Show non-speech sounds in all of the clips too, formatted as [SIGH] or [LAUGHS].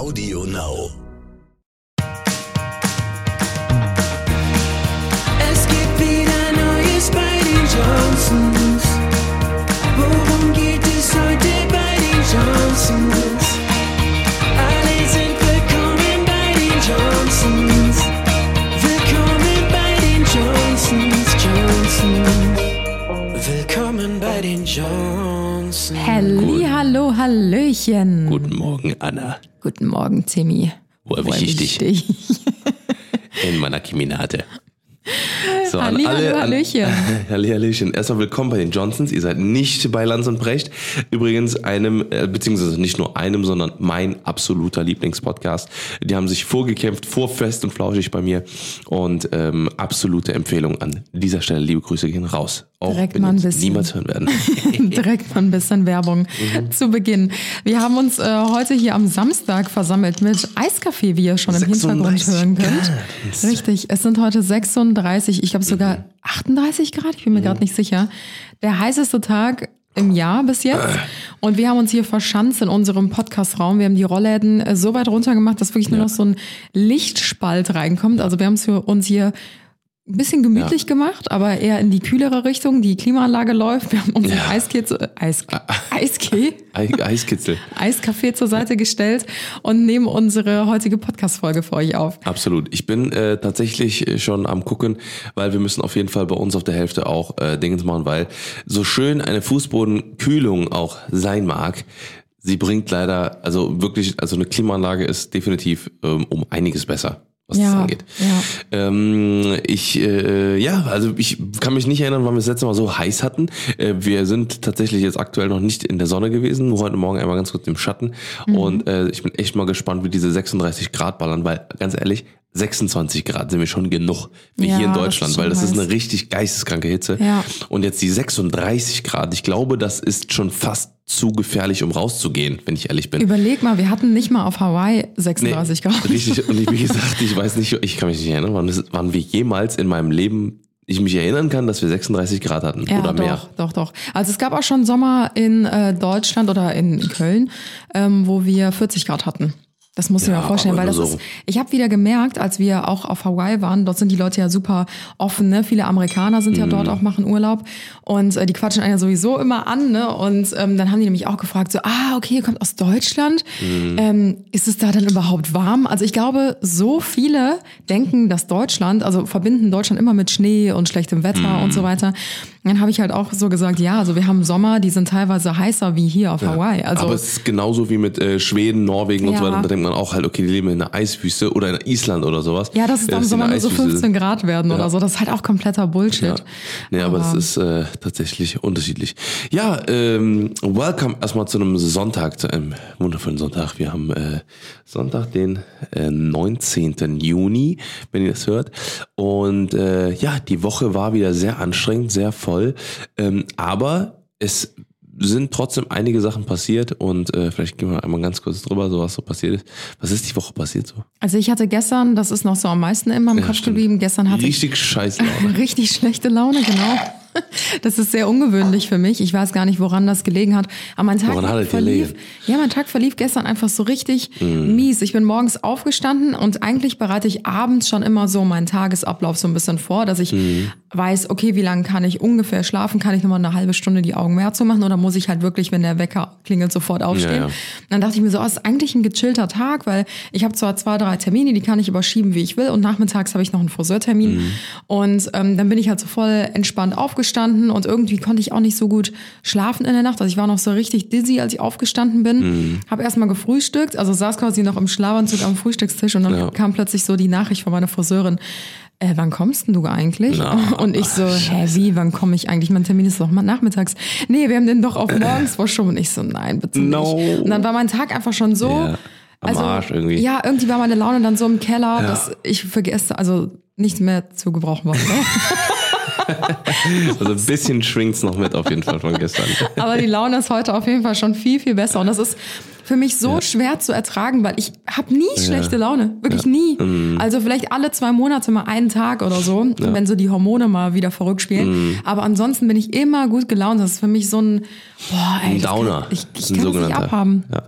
Audio Now. Es gibt wieder Neues bei den Johnsons. Worum geht es heute bei den Johnsons? Alle sind willkommen bei den Johnsons. Willkommen bei den Johnsons, Johnsons. Willkommen bei den Johnsons. Hallöchen. Guten Morgen, Anna. Guten Morgen, Timmy. Wo erwische ich dich? dich? [LAUGHS] In meiner Kiminate. So, Halli, hallo, Hallöchen. [LAUGHS] Halli, Hallöchen. Erstmal willkommen bei den Johnsons. Ihr seid nicht bei Lanz und Brecht. Übrigens einem, äh, beziehungsweise nicht nur einem, sondern mein absoluter Lieblingspodcast. Die haben sich vorgekämpft, vor Fest und Flauschig bei mir. Und ähm, absolute Empfehlung an dieser Stelle. Liebe Grüße gehen raus. Auch Direkt mal ein bisschen. niemals hören werden. [LAUGHS] Direkt mal ein bisschen Werbung Mhm. zu Beginn. Wir haben uns äh, heute hier am Samstag versammelt mit Eiskaffee, wie ihr schon im Hintergrund 36 hören könnt. Grad. Richtig, es sind heute 36, ich glaube sogar Mhm. 38 Grad, ich bin mir gerade nicht sicher. Der heißeste Tag im Jahr bis jetzt. Und wir haben uns hier verschanzt in unserem Podcastraum. Wir haben die Rollläden äh, so weit runtergemacht, dass wirklich nur noch so ein Lichtspalt reinkommt. Also wir haben es für uns hier ein bisschen gemütlich gemacht, aber eher in die kühlere Richtung. Die Klimaanlage läuft. Wir haben unseren Ja. Eiskee, zu, Eis, Eiskee, [LAUGHS] Ei- Eiskitzel. Eiskaffee zur Seite gestellt und nehmen unsere heutige Podcast-Folge für euch auf. Absolut. Ich bin äh, tatsächlich äh, schon am gucken, weil wir müssen auf jeden Fall bei uns auf der Hälfte auch äh, Dinge machen, weil so schön eine Fußbodenkühlung auch sein mag, sie bringt leider, also wirklich, also eine Klimaanlage ist definitiv ähm, um einiges besser. Was das Ja, angeht. ja. Ähm, ich, äh, ja, also ich kann mich nicht erinnern, wann wir das letzte Mal so heiß hatten. Äh, wir sind tatsächlich jetzt aktuell noch nicht in der Sonne gewesen, nur heute Morgen einmal ganz kurz im Schatten. Mhm. Und äh, ich bin echt mal gespannt, wie diese 36 Grad ballern, weil ganz ehrlich, 26 Grad sind wir schon genug wie Ja, hier in das Deutschland, ist weil das ist eine heiß. richtig geisteskranke Hitze. Ja. Und jetzt die 36 Grad, ich glaube, das ist schon fast zu gefährlich, um rauszugehen, wenn ich ehrlich bin. Überleg mal, wir hatten nicht mal auf Hawaii 36 Grad. Richtig, und ich, wie [LAUGHS] gesagt, ich weiß nicht, ich kann mich nicht erinnern, wann, wann wir jemals in meinem Leben, ich mich erinnern kann, dass wir 36 Grad hatten Ja, oder doch, mehr. doch, doch. Also es gab auch schon Sommer in äh, Deutschland oder in Köln, ähm, wo wir 40 Grad hatten. Das muss ich Ja, mir vorstellen, weil das so. ist, ich habe wieder gemerkt, als wir auch auf Hawaii waren, dort sind die Leute ja super offen, ne? Viele Amerikaner sind ja Mhm. dort auch, machen Urlaub und äh, die quatschen einen ja sowieso immer an, ne? Und ähm, dann haben die nämlich auch gefragt, so, ah, okay, ihr kommt aus Deutschland. Mhm. Ähm, ist es da dann überhaupt warm? Also ich glaube, so viele denken, dass Deutschland, also verbinden Deutschland immer mit Schnee und schlechtem Wetter Mhm. und so weiter. Dann habe ich halt auch so gesagt, ja, also wir haben Sommer, die sind teilweise heißer wie hier auf Hawaii. Also aber es ist genauso wie mit äh, Schweden, Norwegen und so Ja. weiter. Da denkt man auch halt, okay, die leben in einer Eiswüste oder in Island oder sowas. ja, dass es Äh, dann im Sommer nur so Eiswüste 15 Grad werden oder Ja. so. Das ist halt auch kompletter Bullshit. Ja. Nee, aber, das ist äh, tatsächlich unterschiedlich. Ja, ähm, welcome erstmal zu einem Sonntag, zu einem wundervollen Sonntag. Wir haben äh, Sonntag, den äh, 19. Juni, wenn ihr das hört. Und äh, ja, die Woche war wieder sehr anstrengend, sehr voll. Ähm, aber es sind trotzdem einige Sachen passiert und äh, vielleicht gehen wir einmal ganz kurz drüber, so was so passiert ist. Was ist die Woche passiert so? Also ich hatte gestern, das ist noch so am meisten in meinem Ja, Kopf geblieben, gestern hatte ich Richtig scheiß Laune. [LAUGHS] Richtig schlechte Laune, genau. [LAUGHS] Das ist sehr ungewöhnlich für mich. Ich weiß gar nicht, woran das gelegen hat. Aber mein Tag verlief, ja, mein Tag verlief gestern einfach so richtig Mhm. mies. Ich bin morgens aufgestanden und eigentlich bereite ich abends schon immer so meinen Tagesablauf so ein bisschen vor, dass ich Mhm. weiß, okay, wie lange kann ich ungefähr schlafen? Kann ich nochmal eine halbe Stunde die Augen mehr zu machen oder muss ich halt wirklich, wenn der Wecker klingelt, sofort aufstehen? Ja, ja. Dann dachte ich mir so, oh, ist eigentlich ein gechillter Tag, weil ich habe zwar zwei, drei Termine, die kann ich überschieben, wie ich will. Und nachmittags habe ich noch einen Friseurtermin. Mhm. Und ähm, dann bin ich halt so voll entspannt aufgestanden und irgendwie konnte ich auch nicht so gut schlafen in der Nacht. Also ich war noch so richtig dizzy, als ich aufgestanden bin. Mhm. Habe erstmal gefrühstückt, also saß quasi noch im Schlafanzug am Frühstückstisch und dann Ja. kam plötzlich so die Nachricht von meiner Friseurin. Äh, wann kommst denn du eigentlich? Na, [LAUGHS] und ich so, hä, wie, wann komme ich eigentlich? Mein Termin ist doch mal nachmittags. Nee, wir haben den doch auf morgens verschoben. Und ich so, nein, bitte nicht. No. Und dann war mein Tag einfach schon so. Ja, am Arsch irgendwie. Also, Ja, irgendwie war meine Laune dann so im Keller, dass ich vergesse, also nichts mehr zu gebrauchen war. Ne? [LAUGHS] Also ein bisschen schwingt's noch mit auf jeden Fall von gestern. Aber die Laune ist heute auf jeden Fall schon viel, viel besser. Und das ist für mich so schwer zu ertragen, weil ich habe nie schlechte Laune, wirklich nie. Mhm. Also vielleicht alle zwei Monate mal einen Tag oder so, wenn so die Hormone mal wieder verrückt spielen. Mhm. Aber ansonsten bin ich immer gut gelaunt. Das ist für mich so ein, boah, ey, Ein Downer. Kann, ich ich Ein kann das nicht abhaben. Ja.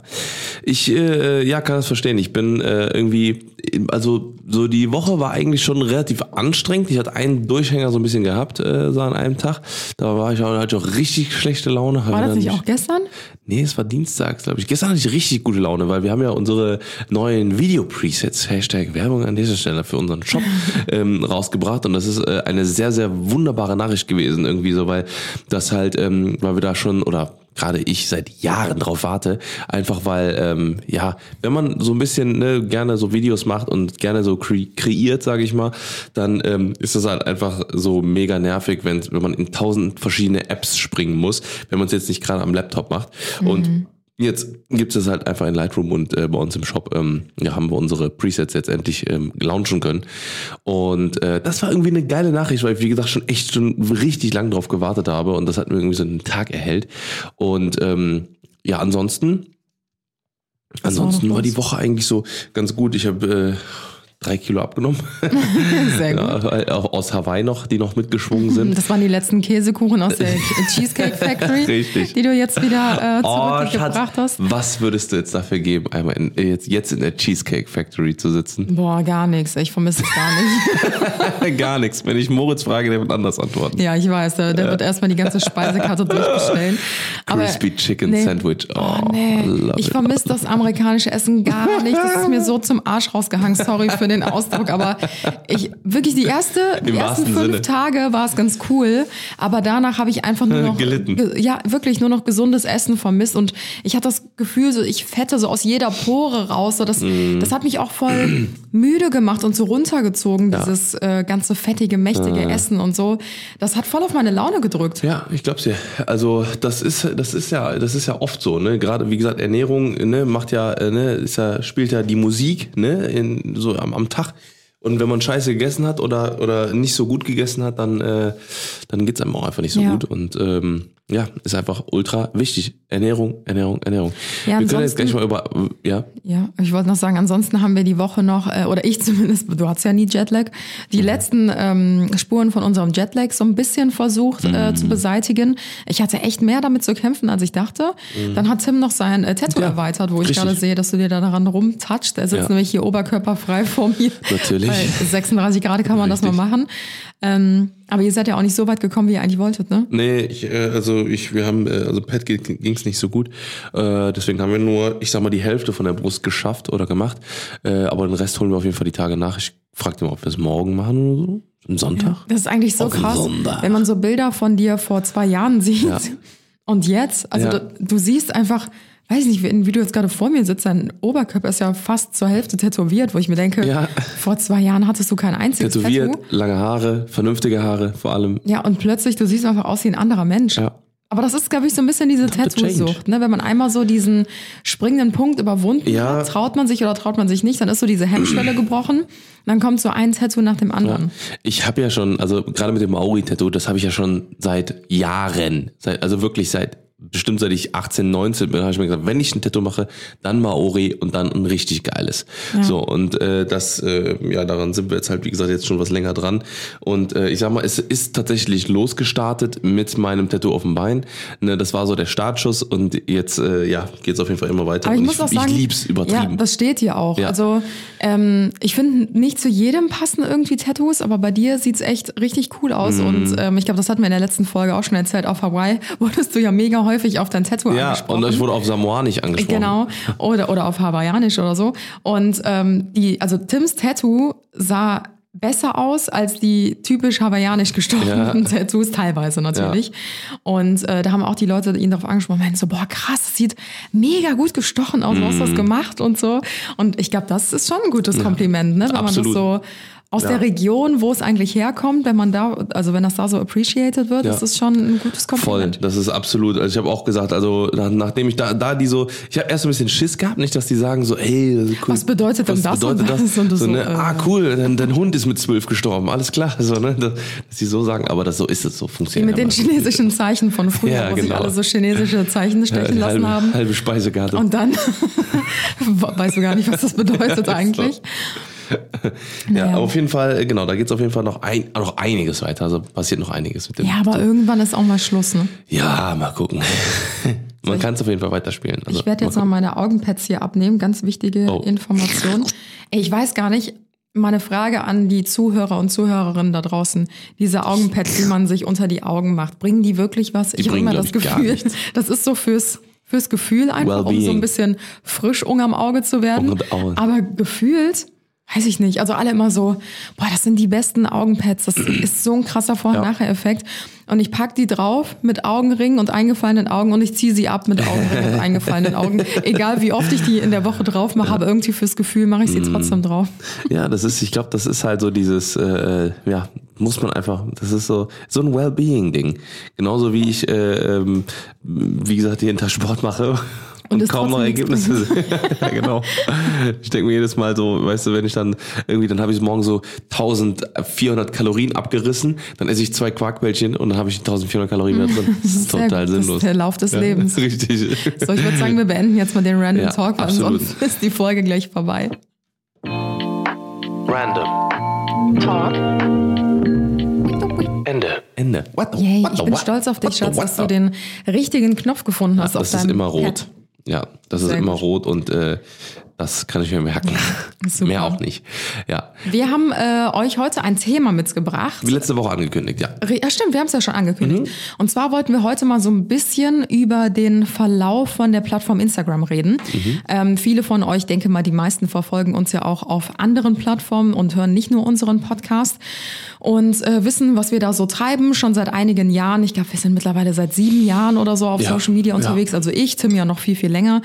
Ich äh, ja, kann das verstehen. Ich bin äh, irgendwie, also so die Woche war eigentlich schon relativ anstrengend. Ich hatte einen Durchhänger so ein bisschen gehabt, äh, so an einem Tag. Da war ich auch, hatte ich auch richtig schlechte Laune. War das nicht auch gestern? Nee, es war Dienstags, glaube ich. Gestern hatte ich richtig gute Laune, weil wir haben ja unsere neuen Video-Presets, Hashtag Werbung an dieser Stelle für unseren Shop, [LAUGHS] ähm, rausgebracht. Und das ist äh, eine sehr, sehr wunderbare Nachricht gewesen, irgendwie so, weil das halt, ähm, weil wir da schon, oder gerade ich seit Jahren drauf warte, einfach weil, ähm, ja, wenn man so ein bisschen ne, gerne so Videos macht und gerne so kre kreiert, sage ich mal, dann ähm, ist das halt einfach so mega nervig, wenn, wenn man in tausend verschiedene Apps springen muss, wenn man es jetzt nicht gerade am Laptop macht. Und Jetzt gibt es halt einfach in Lightroom und äh, bei uns im Shop ähm, ja, haben wir unsere Presets jetzt endlich ähm, launchen können. Und äh, das war irgendwie eine geile Nachricht, weil ich, wie gesagt, schon echt schon richtig lang drauf gewartet habe und das hat mir irgendwie so einen Tag erhellt. Und ähm, ja, ansonsten, ansonsten war die? Woche eigentlich so ganz gut. Ich habe äh, drei Kilo abgenommen. [LAUGHS] Sehr gut. ja, auch aus Hawaii noch, die noch mitgeschwungen sind. Das waren die letzten Käsekuchen aus der [LAUGHS] Cheesecake Factory, Richtig. die du jetzt wieder äh, Oh, zurückgebracht Schatz, hast. was würdest du jetzt dafür geben, einmal in, jetzt, jetzt in der Cheesecake Factory zu sitzen? Boah, gar nichts. Ich vermisse es gar nicht. [LAUGHS] Gar nichts. Wenn ich Moritz frage, der wird anders antworten. Ja, ich weiß, der, der wird erstmal die ganze Speisekarte durchbestellen. Aber, Crispy Chicken Sandwich. Oh, nee, love ich vermisse das amerikanische Essen gar nicht. Das ist mir so zum Arsch rausgehangen. Sorry für den Ausdruck, aber ich wirklich die erste, [LAUGHS] die Im ersten fünf Sinne. Tage war es ganz cool, aber danach habe ich einfach nur [LAUGHS] noch Gelitten. ge- ja wirklich nur noch gesundes Essen vermisst und ich hatte das Gefühl, so ich fette so aus jeder Pore raus. So das, Mm. das hat mich auch voll [CLEARS THROAT] müde gemacht und so runtergezogen. Dieses äh, ganze fettige, mächtige Essen und so. Das hat voll auf meine Laune gedrückt. Ja, ich glaub's dir. Also das ist, das ist ja, das ist ja oft so, ne? Gerade wie gesagt, Ernährung, ne, macht ja, äh, ne, ist ja, spielt ja die Musik, ne, in, so am, am Tag. Und wenn man Scheiße gegessen hat oder oder nicht so gut gegessen hat, dann äh, dann geht's einem auch einfach nicht so Ja. gut. Und ähm, ja, ist einfach ultra wichtig. Ernährung, Ernährung, Ernährung. Ja, wir können jetzt gleich mal über, ja, Ja, ich wollte noch sagen, ansonsten haben wir die Woche noch, äh, oder ich [LAUGHS] zumindest, du hast ja nie Jetlag, die Mhm. letzten ähm, Spuren von unserem Jetlag so ein bisschen versucht Mhm. äh, zu beseitigen. Ich hatte echt mehr damit zu kämpfen, als ich dachte. Dann hat Tim noch sein äh, Tattoo Mhm. Ja, erweitert, wo ich richtig. gerade sehe, dass du dir da daran rumtatscht. Er sitzt Ja. nämlich hier oberkörperfrei vor mir. Natürlich. Bei 36 Grad kann man das mal Richtig. machen. Ähm, aber ihr seid ja auch nicht so weit gekommen, wie ihr eigentlich wolltet, ne? Nee, ich, äh, also ich, wir haben, äh, also Pat ging es nicht so gut. Äh, deswegen haben wir nur, ich sag mal, die Hälfte von der Brust geschafft oder gemacht. Äh, aber den Rest holen wir auf jeden Fall die Tage nach. Ich fragte mal, ob wir es morgen machen oder so. Am Sonntag. Das ist eigentlich so Auf krass, Sonntag. wenn man so Bilder von dir vor zwei Jahren sieht Ja. und jetzt, also Ja. du, du siehst einfach, weiß nicht, wie, du jetzt gerade vor mir sitzt, dein Oberkörper ist ja fast zur Hälfte tätowiert, wo ich mir denke, Ja. vor zwei Jahren hattest du kein einziges Tätowiert, Tattoo. lange Haare, vernünftige Haare vor allem. Ja, und plötzlich, du siehst einfach aus wie ein anderer Mensch. Ja. Aber das ist, glaube ich, so ein bisschen diese. Tattoo-Sucht. Ne? Wenn man einmal so diesen springenden Punkt überwunden Ja. hat, traut man sich oder traut man sich nicht, dann ist so diese Hemmschwelle gebrochen. Dann kommt so ein Tattoo nach dem anderen. Ich habe ja schon, also gerade mit dem Maori-Tattoo, das habe ich ja schon seit Jahren, seit, also wirklich seit bestimmt seit ich 18, 19 bin, habe ich mir gesagt, wenn ich ein Tattoo mache, dann Maori und dann ein richtig geiles. So und äh, das, äh, ja, daran sind wir jetzt halt wie gesagt jetzt schon was länger dran. Und äh, ich sag mal, es ist tatsächlich losgestartet mit meinem Tattoo auf dem Bein. Ne, das war so der Startschuss und jetzt, äh, ja, geht's auf jeden Fall immer weiter. Aber ich muss auch sagen, ich lieb's übertrieben. Ja, das steht hier auch. Ja. Also ähm, ich finde, nicht zu jedem passen irgendwie Tattoos, aber bei dir sieht's echt richtig cool aus. Mhm. Und ähm, ich glaube, das hatten wir in der letzten Folge auch schon erzählt. Auf Hawaii [LAUGHS] wurdest du ja mega häufig auf dein Tattoo ja, angesprochen. und ich wurde auf Samoanisch angesprochen. Genau, oder, oder auf Hawaiianisch oder so. Und ähm, die, also Tims Tattoo sah besser aus als die typisch hawaiianisch gestochenen Tattoos, teilweise natürlich. Und äh, da haben auch die Leute ihn darauf angesprochen, meinen so, boah, krass, das sieht mega gut gestochen aus, du hast Mhm. das gemacht und so. Und ich glaube, das ist schon ein gutes Kompliment, ne? wenn absolut. man das so aus ja. der Region, wo es eigentlich herkommt, wenn man da, also wenn das da so appreciated wird, Ja. das ist schon ein gutes Voll, Kompliment. das ist absolut. Also ich habe auch gesagt, also nach, nachdem ich da, da die so, ich habe erst ein bisschen Schiss gehabt, nicht, dass die sagen so, ey, das cool. Was bedeutet denn was das bedeutet das? [LAUGHS] das? Und so, so, ne? äh, ah cool, dein, dein Hund ist mit zwölf gestorben, alles klar, [LAUGHS] so ne, dass, die so sagen, aber das so ist es, so funktioniert. mit den chinesischen Zeichen von früher, Ja, wo sich genau. alle so chinesische Zeichen stechen Äh, lassen halbe, haben. halbe Speisekarte. Und dann [LAUGHS] weißt du gar nicht, was das bedeutet eigentlich. ja, [LAUGHS] naja. auf jeden Fall, äh, genau, da geht's auf jeden Fall noch, ein, noch einiges weiter. Also passiert noch einiges mit dem. Ja, aber irgendwann ist auch mal Schluss, ne? Ja, mal gucken. [LAUGHS] Man kann es auf jeden Fall weiterspielen. Also, Ich werde jetzt mal noch meine Augenpads hier abnehmen, ganz wichtige Oh. Information. Ey, [LAUGHS] Ich weiß gar nicht, meine Frage an die Zuhörer und Zuhörerinnen da draußen, diese Augenpads, die man sich unter die Augen macht, bringen die wirklich was? ich habe immer das Gefühl, das ist so fürs fürs Gefühl einfach, um so ein bisschen Frischung am Auge zu werden. Um die. Aber gefühlt, weiß ich nicht, also alle immer so, boah, das sind die besten Augenpads, das [CLEARS THROAT] ist so ein krasser Vorher-Nachher-Effekt. Und ich pack die drauf mit Augenringen und eingefallenen Augen und ich ziehe sie ab mit Augenringen und [LAUGHS] eingefallenen Augen. Egal wie oft ich die in der Woche drauf mache, aber irgendwie fürs Gefühl mache ich sie Mm. trotzdem drauf. Ja, das ist, ich glaube, das ist halt so dieses, äh, ja, muss man einfach, das ist so so ein Wellbeing-Ding. Genauso wie ich, äh, ähm, wie gesagt, jeden Tag Sport mache und, es kaum noch Ergebnisse. [LAUGHS] ja, genau. Ich denke mir jedes Mal so, weißt du, wenn ich dann irgendwie, dann habe ich morgen so 1400 Kalorien abgerissen, dann esse ich zwei Quarkbällchen und dann habe ich 1400 Kalorien mehr drin. [LAUGHS] Das ist total gut, das ist sinnlos. der Lauf des Ja, Lebens. [LAUGHS] Richtig. So, ich würde sagen, wir beenden jetzt mal den Random Ja, Talk, weil sonst ist die Folge gleich vorbei. Random. Talk. Ende. Ende. What the, Yay, what ich the bin what? stolz auf dich, Schatz, dass du den richtigen Knopf gefunden hast auf Das ist immer rot. Pad. Ja, das ist Sehr immer gut. rot und äh, das kann ich mir merken. [LAUGHS] Super. Mehr auch nicht. Ja, Wir haben äh, euch heute ein Thema mitgebracht. wie letzte Woche angekündigt, ja. Ja, stimmt, wir haben es ja schon angekündigt. Mhm. Und zwar wollten wir heute mal so ein bisschen über den Verlauf von der Plattform Instagram reden. Mhm. Ähm, viele von euch, denke mal, die meisten verfolgen uns ja auch auf anderen Plattformen und hören nicht nur unseren Podcast und äh, wissen, was wir da so treiben, schon seit einigen Jahren. Ich glaube, wir sind mittlerweile seit sieben Jahren oder so auf Ja, Social Media ja. unterwegs. Also ich, Tim ja noch viel, viel länger.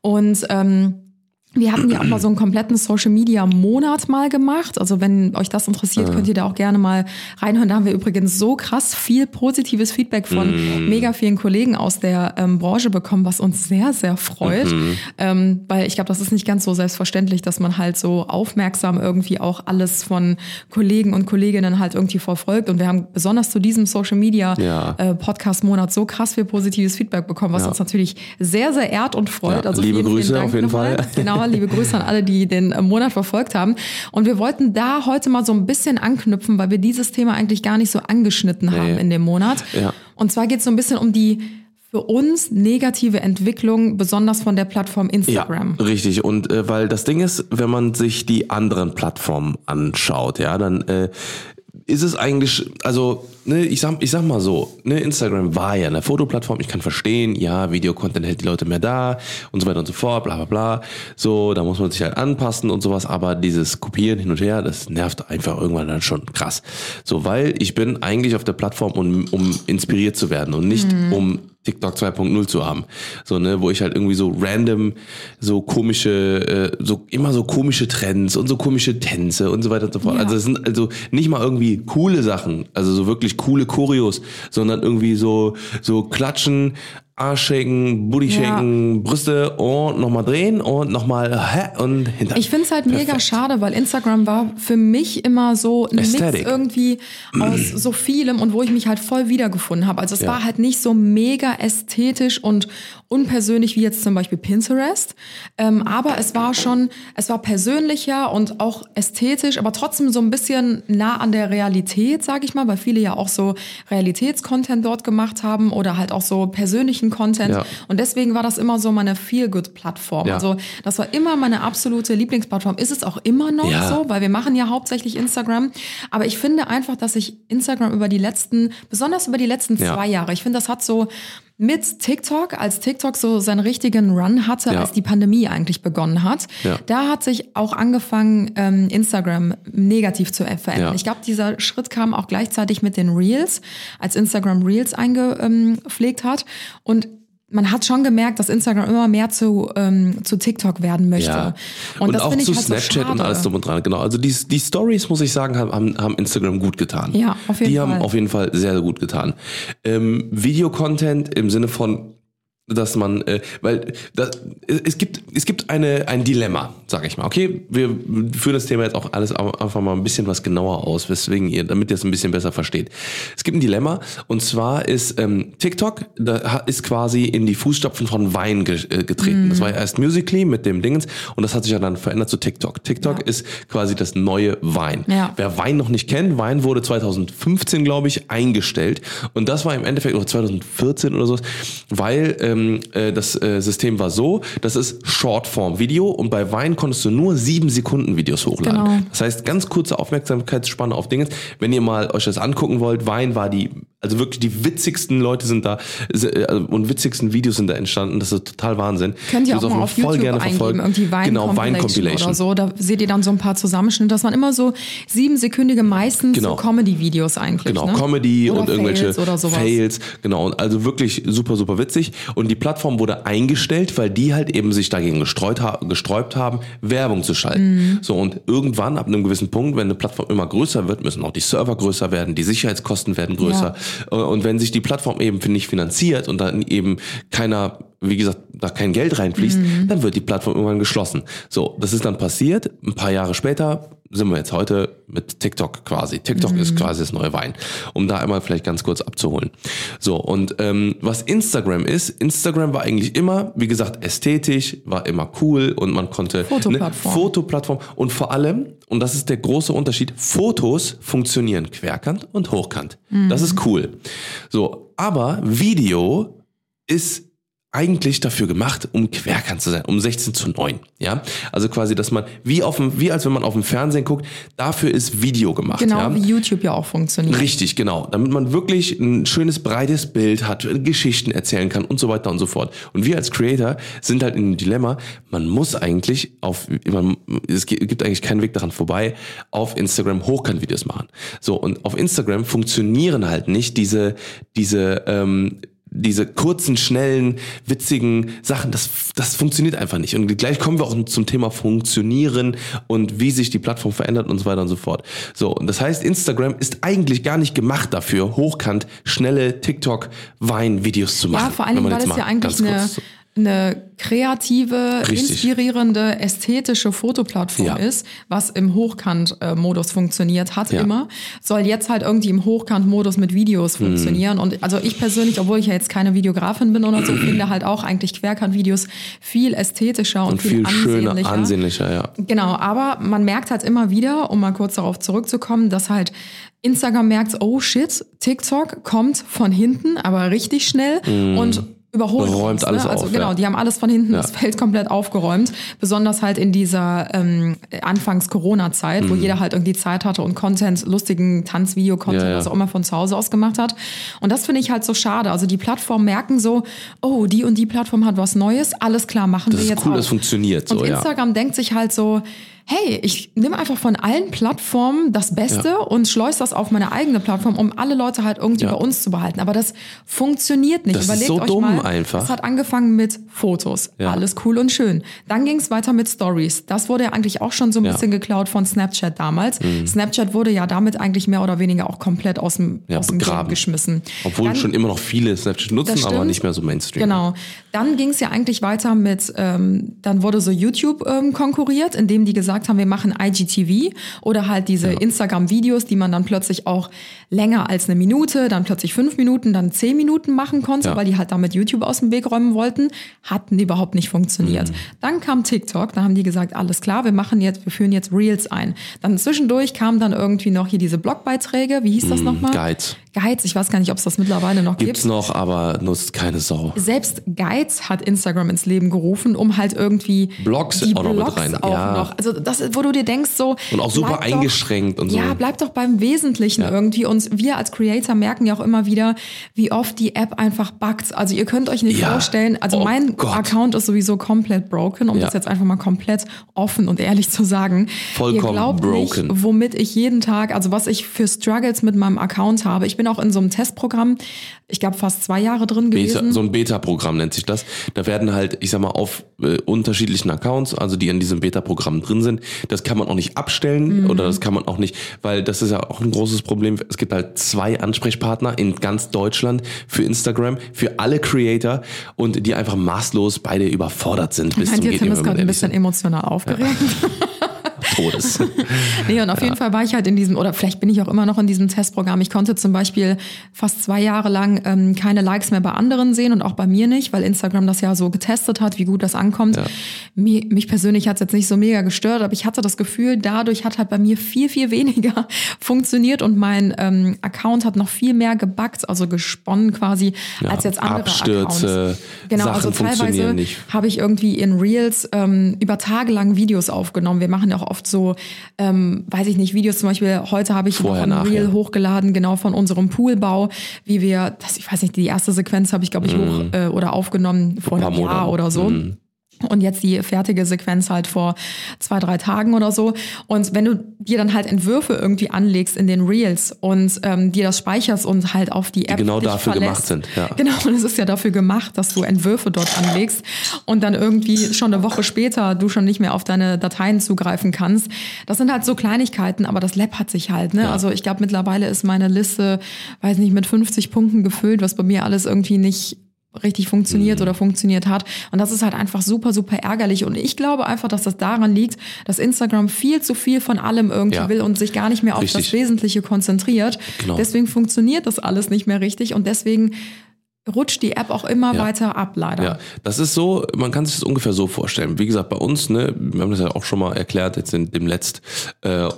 Und ähm, wir hatten ja auch mal so einen [CLEARS THROAT] kompletten Social Media Monat mal gemacht. Also wenn euch das interessiert, könnt ihr da auch gerne mal reinhören. Da haben wir übrigens so krass viel positives Feedback von Mm. mega vielen Kollegen aus der ähm, Branche bekommen, was uns sehr, sehr freut. Mhm. Ähm, weil ich glaube, das ist nicht ganz so selbstverständlich, dass man halt so aufmerksam irgendwie auch alles von Kollegen und Kolleginnen halt irgendwie verfolgt. Und wir haben besonders zu diesem Social Media Ja. äh, Podcast Monat so krass viel positives Feedback bekommen, was Ja. uns natürlich sehr, sehr ehrt und freut. Ja, also liebe vielen, vielen Grüße Dank auf jeden nochmal. Fall. Genau, liebe Grüße an alle, die den äh, Monat verfolgt haben. Und wir wollten da heute mal so ein bisschen anknüpfen, weil wir dieses Thema eigentlich gar nicht so angeschnitten haben in dem Monat. Ja. Und zwar geht es so ein bisschen um die für uns negative Entwicklung, besonders von der Plattform Instagram. Ja, richtig. Und äh, weil das Ding ist, wenn man sich die anderen Plattformen anschaut, ja, dann äh, ist es eigentlich, also, ne, ich sag, ich sag mal so, ne, Instagram war ja eine Fotoplattform, ich kann verstehen, ja, Videocontent hält die Leute mehr da und so weiter und so fort, bla bla bla. So, da muss man sich halt anpassen und sowas, aber dieses Kopieren hin und her, das nervt einfach irgendwann dann schon krass. So, weil ich bin eigentlich auf der Plattform, um, um inspiriert zu werden und nicht um TikTok 2.0 zu haben. So, ne, wo ich halt irgendwie so random so komische, äh, so immer so komische Trends und so komische Tänze und so weiter und so fort. Ja. Also es sind also nicht mal irgendwie coole Sachen, also so wirklich coole Choreos, sondern irgendwie so, so klatschen, Arsch shaken, Booty Ja. shaken, Brüste und nochmal drehen und nochmal hä und hinter. Ich finde es halt mega Perfekt. schade, weil Instagram war für mich immer so ein Mix irgendwie aus so vielem und wo ich mich halt voll wiedergefunden habe. Also es Ja. war halt nicht so mega ästhetisch und unpersönlich wie jetzt zum Beispiel Pinterest, ähm, aber es war schon, es war persönlicher und auch ästhetisch, aber trotzdem so ein bisschen nah an der Realität, sage ich mal, weil viele ja auch so Realitätscontent dort gemacht haben oder halt auch so persönlichen Content. Ja. Und deswegen war das immer so meine Feel-Good-Plattform. Ja. Also das war immer meine absolute Lieblingsplattform. Ist es auch immer noch Ja. so, weil wir machen ja hauptsächlich Instagram. Aber ich finde einfach, dass sich Instagram über die letzten, besonders über die letzten zwei Jahre, ich finde, das hat so mit TikTok, als TikTok so seinen richtigen Run hatte, Ja. als die Pandemie eigentlich begonnen hat, Ja. da hat sich auch angefangen, ähm, Instagram negativ zu verändern. Ja. Ich glaube, dieser Schritt kam auch gleichzeitig mit den Reels, als Instagram Reels eingepflegt hat. Und man hat schon gemerkt, dass Instagram immer mehr zu, ähm, zu TikTok werden möchte. Ja. Und, Und, das auch zu halt so Snapchat und schade. alles drum und dran. Genau. Also die, die Stories, muss ich sagen, haben, haben Instagram gut getan. Ja, auf jeden die Fall. haben auf jeden Fall sehr, sehr gut getan. Ähm, Videocontent im Sinne von dass man, äh, weil das, es gibt es gibt eine ein Dilemma, sage ich mal. Okay, wir führen das Thema jetzt auch alles einfach mal ein bisschen was genauer aus, weswegen ihr, damit ihr es ein bisschen besser versteht. Es gibt ein Dilemma und zwar ist ähm, TikTok, da ist quasi in die Fußstapfen von Vine ge äh, getreten. Das war ja erst Musically mit dem Dingens und das hat sich ja dann verändert zu TikTok. TikTok Ja. ist quasi das neue Vine. Ja. Wer Vine noch nicht kennt, Vine wurde 2015, glaube ich, eingestellt. Und das war im Endeffekt, oder 2014 oder so, weil ähm, äh, das äh, System war so, das ist Shortform-Video und bei Vine konntest du nur sieben Sekunden Videos hochladen. Genau. Das heißt, ganz kurze Aufmerksamkeitsspanne auf Dinge. Wenn ihr mal euch das angucken wollt, Vine war die, also wirklich die witzigsten Leute sind da äh, und witzigsten Videos sind da entstanden. Das ist total Wahnsinn. Könnt ihr auch würd's mal auf YouTube eingeben, irgendwie Vine, Genau, Vine Compilation. oder so. Da seht ihr dann so ein paar Zusammenschnitte. Das waren immer so siebensekündige, meistens Genau. so Comedy-Videos eigentlich. Genau, ne? Comedy oder und irgendwelche Fails sowas. Fails, genau, also wirklich super, super witzig. Und die Plattform wurde eingestellt, weil die halt eben sich dagegen gestreut ha gesträubt haben, Werbung zu schalten. Mhm. So, und irgendwann, ab einem gewissen Punkt, wenn eine Plattform immer größer wird, müssen auch die Server größer werden, die Sicherheitskosten werden größer. Und wenn sich die Plattform eben nicht finanziert und dann eben keiner wie gesagt, da kein Geld reinfließt, Mhm. dann wird die Plattform irgendwann geschlossen. So, das ist dann passiert. Ein paar Jahre später sind wir jetzt heute mit TikTok quasi. TikTok ist quasi das neue Wein, um da einmal vielleicht ganz kurz abzuholen. So, und ähm, was Instagram ist, Instagram war eigentlich immer, wie gesagt, ästhetisch, war immer cool und man konnte Fotoplattform. Ne, Fotoplattform und vor allem, und das ist der große Unterschied, Fotos funktionieren querkant und hochkant. Das ist cool. So, aber Video ist eigentlich dafür gemacht, um querkant zu sein, um 16 zu 9. Ja, also quasi, dass man wie auf dem, wie als wenn man auf dem Fernsehen guckt, dafür ist Video gemacht. Genau ja? wie YouTube ja auch funktioniert. Richtig, genau. Damit man wirklich ein schönes, breites Bild hat, Geschichten erzählen kann und so weiter und so fort. Und wir als Creator sind halt in einem Dilemma, man muss eigentlich auf, man, es gibt eigentlich keinen Weg daran vorbei, auf Instagram Hochkant-Videos machen. So, und auf Instagram funktionieren halt nicht diese, diese, ähm, diese kurzen, schnellen, witzigen Sachen, das, das funktioniert einfach nicht. Und gleich kommen wir auch zum Thema Funktionieren und wie sich die Plattform verändert und so weiter und so fort. So, und das heißt, Instagram ist eigentlich gar nicht gemacht dafür, hochkant, schnelle TikTok-Wein-Videos zu machen. Ja, vor weil jetzt es ja eigentlich eine, eine kreative, Richtig. inspirierende, ästhetische Fotoplattform Ja. ist, was im Hochkant-Modus funktioniert, hat Ja. immer, soll jetzt halt irgendwie im Hochkant-Modus mit Videos Mhm. funktionieren. Und also ich persönlich, obwohl ich ja jetzt keine Videografin bin oder so, [CLEARS THROAT] finde halt auch eigentlich Querkant-Videos viel ästhetischer und, und viel schöner, ansehnlicher. ansehnlicher, ja. Genau, aber man merkt halt immer wieder, um mal kurz darauf zurückzukommen, dass halt Instagram merkt, oh shit, TikTok kommt von hinten, aber richtig schnell und überholt. Räumt uns, alles ne? Also auf, genau, ja. die haben alles von hinten, Ja. das Feld komplett aufgeräumt. Besonders halt in dieser ähm, Anfangs-Corona-Zeit, Mhm. wo jeder halt irgendwie Zeit hatte und Content, lustigen Tanzvideo-Content, Ja, was auch immer von zu Hause aus gemacht hat. Und das finde ich halt so schade. Also die Plattformen merken so, oh, die und die Plattform hat was Neues, alles klar, machen Das wir ist jetzt cool, auch. das funktioniert Und so, ja. Instagram denkt sich halt so, hey, ich nehme einfach von allen Plattformen das Beste und schleus das auf meine eigene Plattform, um alle Leute halt irgendwie Ja. bei uns zu behalten. Aber das funktioniert nicht. Das ist Überlegt so euch dumm mal, einfach. Es hat angefangen mit Fotos. Ja. Alles cool und schön. Dann ging es weiter mit Stories. Das wurde ja eigentlich auch schon so ein Ja. Mhm. bisschen geklaut von Snapchat damals. Snapchat wurde ja damit eigentlich mehr oder weniger auch komplett aus dem, Ja, aus dem Game begraben. geschmissen. Obwohl Dann- schon immer noch viele Snapchat nutzen, aber nicht mehr so Mainstream. Genau. Dann ging es ja eigentlich weiter mit, ähm, dann wurde so YouTube ähm, konkurriert, indem die gesagt haben, wir machen IGTV oder halt diese Instagram-Videos, die man dann plötzlich auch länger als eine Minute, dann plötzlich fünf Minuten, dann zehn Minuten machen konnte, Ja. weil die halt damit YouTube aus dem Weg räumen wollten, hatten überhaupt nicht funktioniert. Mhm. Dann kam TikTok, da haben die gesagt, alles klar, wir machen jetzt, wir führen jetzt Reels ein. Dann zwischendurch kamen dann irgendwie noch hier diese Blogbeiträge, wie hieß das nochmal? Mhm, Guides. Guides, ich weiß gar nicht, ob es das mittlerweile noch Gibt's gibt. noch, aber nutzt keine Sau. Selbst Guides hat Instagram ins Leben gerufen, um halt irgendwie Blogs die auch noch mit Blogs rein, auch ja. noch. Also das, ist, wo du dir denkst so Und auch super eingeschränkt doch, und so. Ja, bleib doch beim Wesentlichen Ja. irgendwie. Und wir als Creator merken ja auch immer wieder, wie oft die App einfach buggt. Also ihr könnt euch nicht Ja. vorstellen. Also Oh mein Gott. Account ist sowieso komplett broken, um das jetzt einfach mal komplett offen und ehrlich zu sagen. ihr Vollkommen glaubt broken. nicht, womit ich jeden Tag, also was ich für Struggles mit meinem Account habe. Ich bin auch in so einem Testprogramm, ich glaube fast zwei Jahre drin Beta, gewesen. so ein Beta-Programm nennt sich das. Da werden halt, ich sag mal, auf äh, unterschiedlichen Accounts, also die in diesem Beta-Programm drin sind, das kann man auch nicht abstellen Mhm. oder das kann man auch nicht, weil das ist ja auch ein großes Problem. Es gibt halt zwei Ansprechpartner in ganz Deutschland für Instagram, für alle Creator und die einfach maßlos beide überfordert sind bis Meint zum ihr, Tim ist gerade ein bisschen emotional aufgeregt? [LAUGHS] Todes. [LAUGHS] Nee, und auf jeden Fall war ich halt in diesem, oder vielleicht bin ich auch immer noch in diesem Testprogramm. Ich konnte zum Beispiel fast zwei Jahre lang ähm, keine Likes mehr bei anderen sehen und auch bei mir nicht, weil Instagram das ja so getestet hat, wie gut das ankommt. Ja. Mi- Mich persönlich hat es jetzt nicht so mega gestört, aber ich hatte das Gefühl, dadurch hat halt bei mir viel, viel weniger [LAUGHS] funktioniert und mein ähm, Account hat noch viel mehr gebackt, also gesponnen quasi, Ja, als jetzt andere Abstürze, Accounts. Genau, Sachen also teilweise habe ich irgendwie in Reels ähm, über Tage lang Videos aufgenommen. Wir machen ja auch oft so, ähm, weiß ich nicht, Videos zum Beispiel, heute habe ich Vorher, noch ein Reel nachher. hochgeladen, genau von unserem Poolbau, wie wir, das, ich weiß nicht, die erste Sequenz habe ich, glaube ich, hoch äh, oder aufgenommen vor Mhm. paar einem Jahr oder so. Mhm. Und jetzt die fertige Sequenz halt vor zwei, drei Tagen oder so. Und wenn du dir dann halt Entwürfe irgendwie anlegst in den Reels und ähm, dir das speicherst und halt auf die App genau dich dafür verlässt, gemacht sind, ja. Genau, und es ist ja dafür gemacht, dass du Entwürfe dort anlegst und dann irgendwie schon eine Woche später du schon nicht mehr auf deine Dateien zugreifen kannst. Das sind halt so Kleinigkeiten, aber das Lab hat sich halt, ne? Ja. Also ich glaube mittlerweile ist meine Liste, weiß nicht, mit 50 Punkten gefüllt, was bei mir alles irgendwie nicht richtig funktioniert Mhm. oder funktioniert hat. Und das ist halt einfach super, super ärgerlich. Und ich glaube einfach, dass das daran liegt, dass Instagram viel zu viel von allem irgendwie Ja. will und sich gar nicht mehr auf das Richtig. Wesentliche konzentriert. Genau. Deswegen funktioniert das alles nicht mehr richtig und deswegen rutscht die App auch immer Ja. weiter ab, leider. Ja, das ist so, man kann sich das ungefähr so vorstellen. Wie gesagt, bei uns, ne, wir haben das ja auch schon mal erklärt, jetzt in dem Letzt, äh,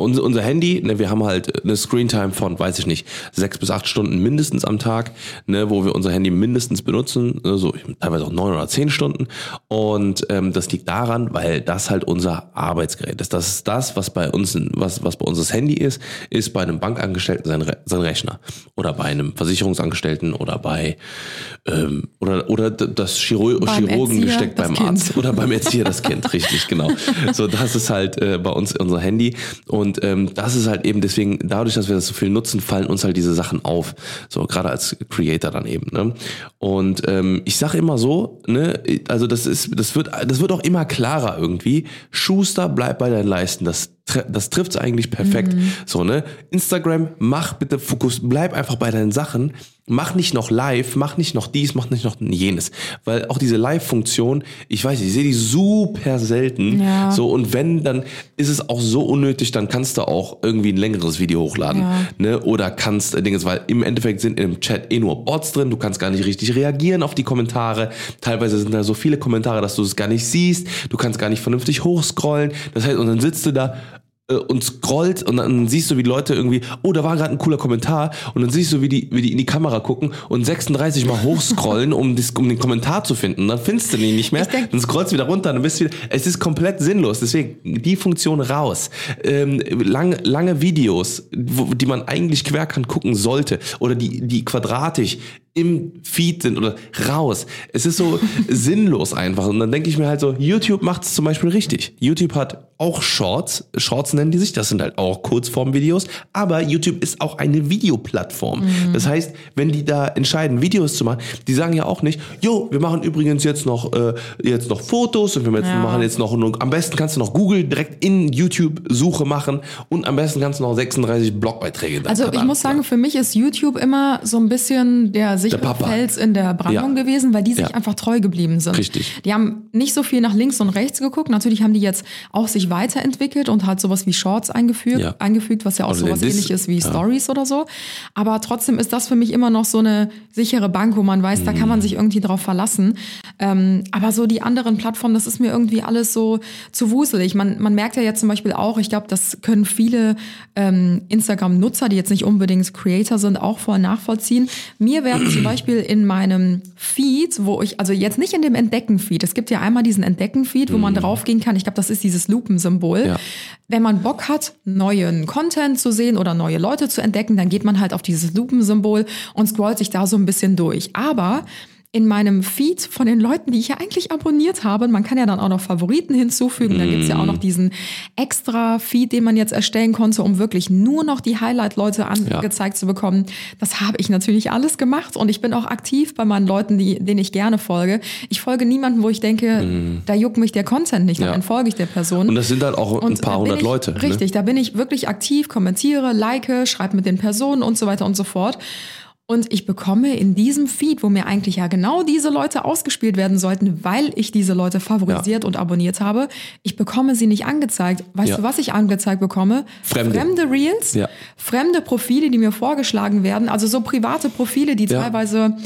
unser, unser Handy, ne, wir haben halt eine Screentime von, weiß ich nicht, sechs bis acht Stunden mindestens am Tag, ne, wo wir unser Handy mindestens benutzen, ne, so teilweise auch neun oder zehn Stunden. Und ähm, das liegt daran, weil das halt unser Arbeitsgerät ist. Das ist das, was bei uns, was, was bei uns das Handy ist, ist bei einem Bankangestellten sein, Re sein Rechner. Oder bei einem Versicherungsangestellten oder bei ähm, oder oder das Chiro Beim Chirurgengesteck beim Kind. Arzt oder beim Erzieher das Kind, richtig, genau. [LAUGHS] So, das ist halt äh, bei uns unser Handy und ähm, das ist halt eben deswegen, dadurch, dass wir das so viel nutzen, fallen uns halt diese Sachen auf. So, gerade als Creator dann eben. Ne? Und ähm, ich sage immer so, ne, also das ist, das wird, das wird auch immer klarer irgendwie. Schuster, bleib bei deinen Leisten. Das das trifft's eigentlich perfekt. So, ne? Instagram, mach bitte Fokus, bleib einfach bei deinen Sachen. Mach nicht noch live, mach nicht noch dies, mach nicht noch jenes. Weil auch diese Live-Funktion, ich weiß nicht, ich sehe die super selten. Ja. So, und wenn, dann ist es auch so unnötig, dann kannst du auch irgendwie ein längeres Video hochladen. Ja. Ne? Oder kannst äh, Dinges, weil im Endeffekt sind im Chat eh nur Bots drin, du kannst gar nicht richtig reagieren auf die Kommentare. Teilweise sind da so viele Kommentare, dass du es gar nicht siehst. Du kannst gar nicht vernünftig hochscrollen. Das heißt, und dann sitzt du da und scrollt und dann siehst du, wie die Leute irgendwie, oh, da war gerade ein cooler Kommentar und dann siehst du, wie die, wie die in die Kamera gucken und 36 mal hochscrollen, um, dis, um den Kommentar zu finden. Und dann findest du den nicht mehr, denk- dann scrollst du wieder runter, dann bist du wieder, es ist komplett sinnlos. Deswegen die Funktion raus. Ähm, lange, lange Videos, wo, die man eigentlich querkant gucken sollte oder die, die quadratisch im Feed sind oder raus. Es ist so [LAUGHS] sinnlos einfach. Und dann denke ich mir halt so, YouTube macht es zum Beispiel richtig. YouTube hat auch Shorts. Shorts nennen die sich. Das sind halt auch Kurzformvideos. Aber YouTube ist auch eine Videoplattform. Das heißt, wenn die da entscheiden, Videos zu machen, die sagen ja auch nicht, jo, wir machen übrigens jetzt noch, äh, jetzt noch Fotos und wir jetzt- Ja. machen jetzt noch, am besten kannst du noch Google direkt in YouTube Suche machen und am besten kannst du noch 36 Blogbeiträge deinem Also ich muss sagen, für mich ist YouTube immer so ein bisschen der sichere Papa. Fels in der Brandung Ja. gewesen, weil die sich Ja. einfach treu geblieben sind. Richtig. Die haben nicht so viel nach links und rechts geguckt. Natürlich haben die jetzt auch sich weiterentwickelt und halt sowas wie Shorts eingefügt, Ja. eingefügt was ja auch Also sowas Dis- ähnliches wie. Stories oder so. Aber trotzdem ist das für mich immer noch so eine sichere Bank, wo man weiß, da kann Mhm. man sich irgendwie drauf verlassen. Ähm, aber so die anderen Plattformen, das ist mir irgendwie alles so zu wuselig. Man, man merkt ja jetzt zum Beispiel auch, ich glaube, das können viele ähm, Instagram-Nutzer, die jetzt nicht unbedingt Creator sind, auch voll nachvollziehen. Mir werden zum [CLEARS THROAT] Beispiel in meinem Feed, wo ich, also jetzt nicht in dem Entdecken-Feed, es gibt ja einmal diesen Entdecken-Feed, wo man draufgehen kann. Ich glaube, das ist dieses Lupensymbol. Ja. Wenn man Bock hat, neuen Content zu sehen oder neue Leute zu entdecken, dann geht man halt auf dieses Lupensymbol und scrollt sich da so ein bisschen durch. Aber in meinem Feed von den Leuten, die ich ja eigentlich abonniert habe. Man kann ja dann auch noch Favoriten hinzufügen. Da gibt's ja auch noch Mm. diesen extra Feed, den man jetzt erstellen konnte, um wirklich nur noch die Highlight-Leute angezeigt zu bekommen. Das habe ich natürlich alles gemacht und ich bin auch aktiv bei meinen Leuten, die, denen ich gerne folge. Ich folge niemanden, wo ich denke, da juckt mich der Content nicht. Ja. dann folge ich der Person. Und das sind halt auch ein Und paar da bin hundert ich, Leute. Ne? Richtig, da bin ich wirklich aktiv, kommentiere, like, schreibe mit den Personen und so weiter und so fort. Und ich bekomme in diesem Feed, wo mir eigentlich ja genau diese Leute ausgespielt werden sollten, weil ich diese Leute favorisiert und abonniert habe, ich bekomme sie nicht angezeigt. Weißt Ja. du, was ich angezeigt bekomme? Fremde. Reels, Ja. fremde Profile, die mir vorgeschlagen werden, also so private Profile, die Ja. teilweise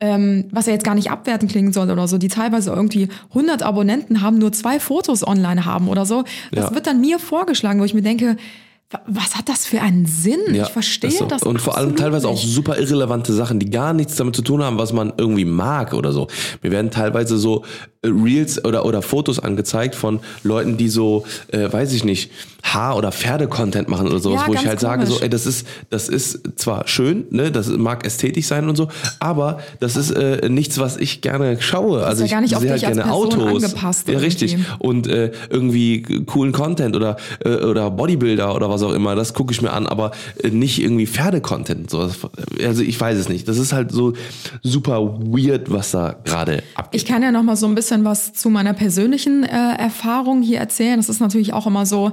ähm, was ja jetzt gar nicht abwertend klingen soll oder so, die teilweise irgendwie 100 Abonnenten haben, nur zwei Fotos online haben oder so. Das Ja. wird dann mir vorgeschlagen, wo ich mir denke, was hat das für einen Sinn? ich verstehe so. das Und vor allem teilweise auch nicht. super irrelevante Sachen, die gar nichts damit zu tun haben, was man irgendwie mag oder so. Mir werden teilweise so äh, Reels oder, oder Fotos angezeigt von Leuten, die so, äh, weiß ich nicht, Haar- oder Pferde-Content machen oder sowas, Ja, wo ich halt sage, so, komisch. ey, das ist, das ist zwar schön, ne, das mag ästhetisch sein und so, aber das ist äh, nichts, was ich gerne schaue. Also ja ich gar nicht auf sehe halt gerne Autos. angepasst Ja, richtig. Und äh, irgendwie coolen Content oder, äh, oder Bodybuilder oder was auch immer, das gucke ich mir an, aber äh, nicht irgendwie Pferde-Content. So. Also ich weiß es nicht. Das ist halt so super weird, was da gerade abgeht. Ich kann ja noch mal so ein bisschen was zu meiner persönlichen äh, Erfahrung hier erzählen. Das ist natürlich auch immer so.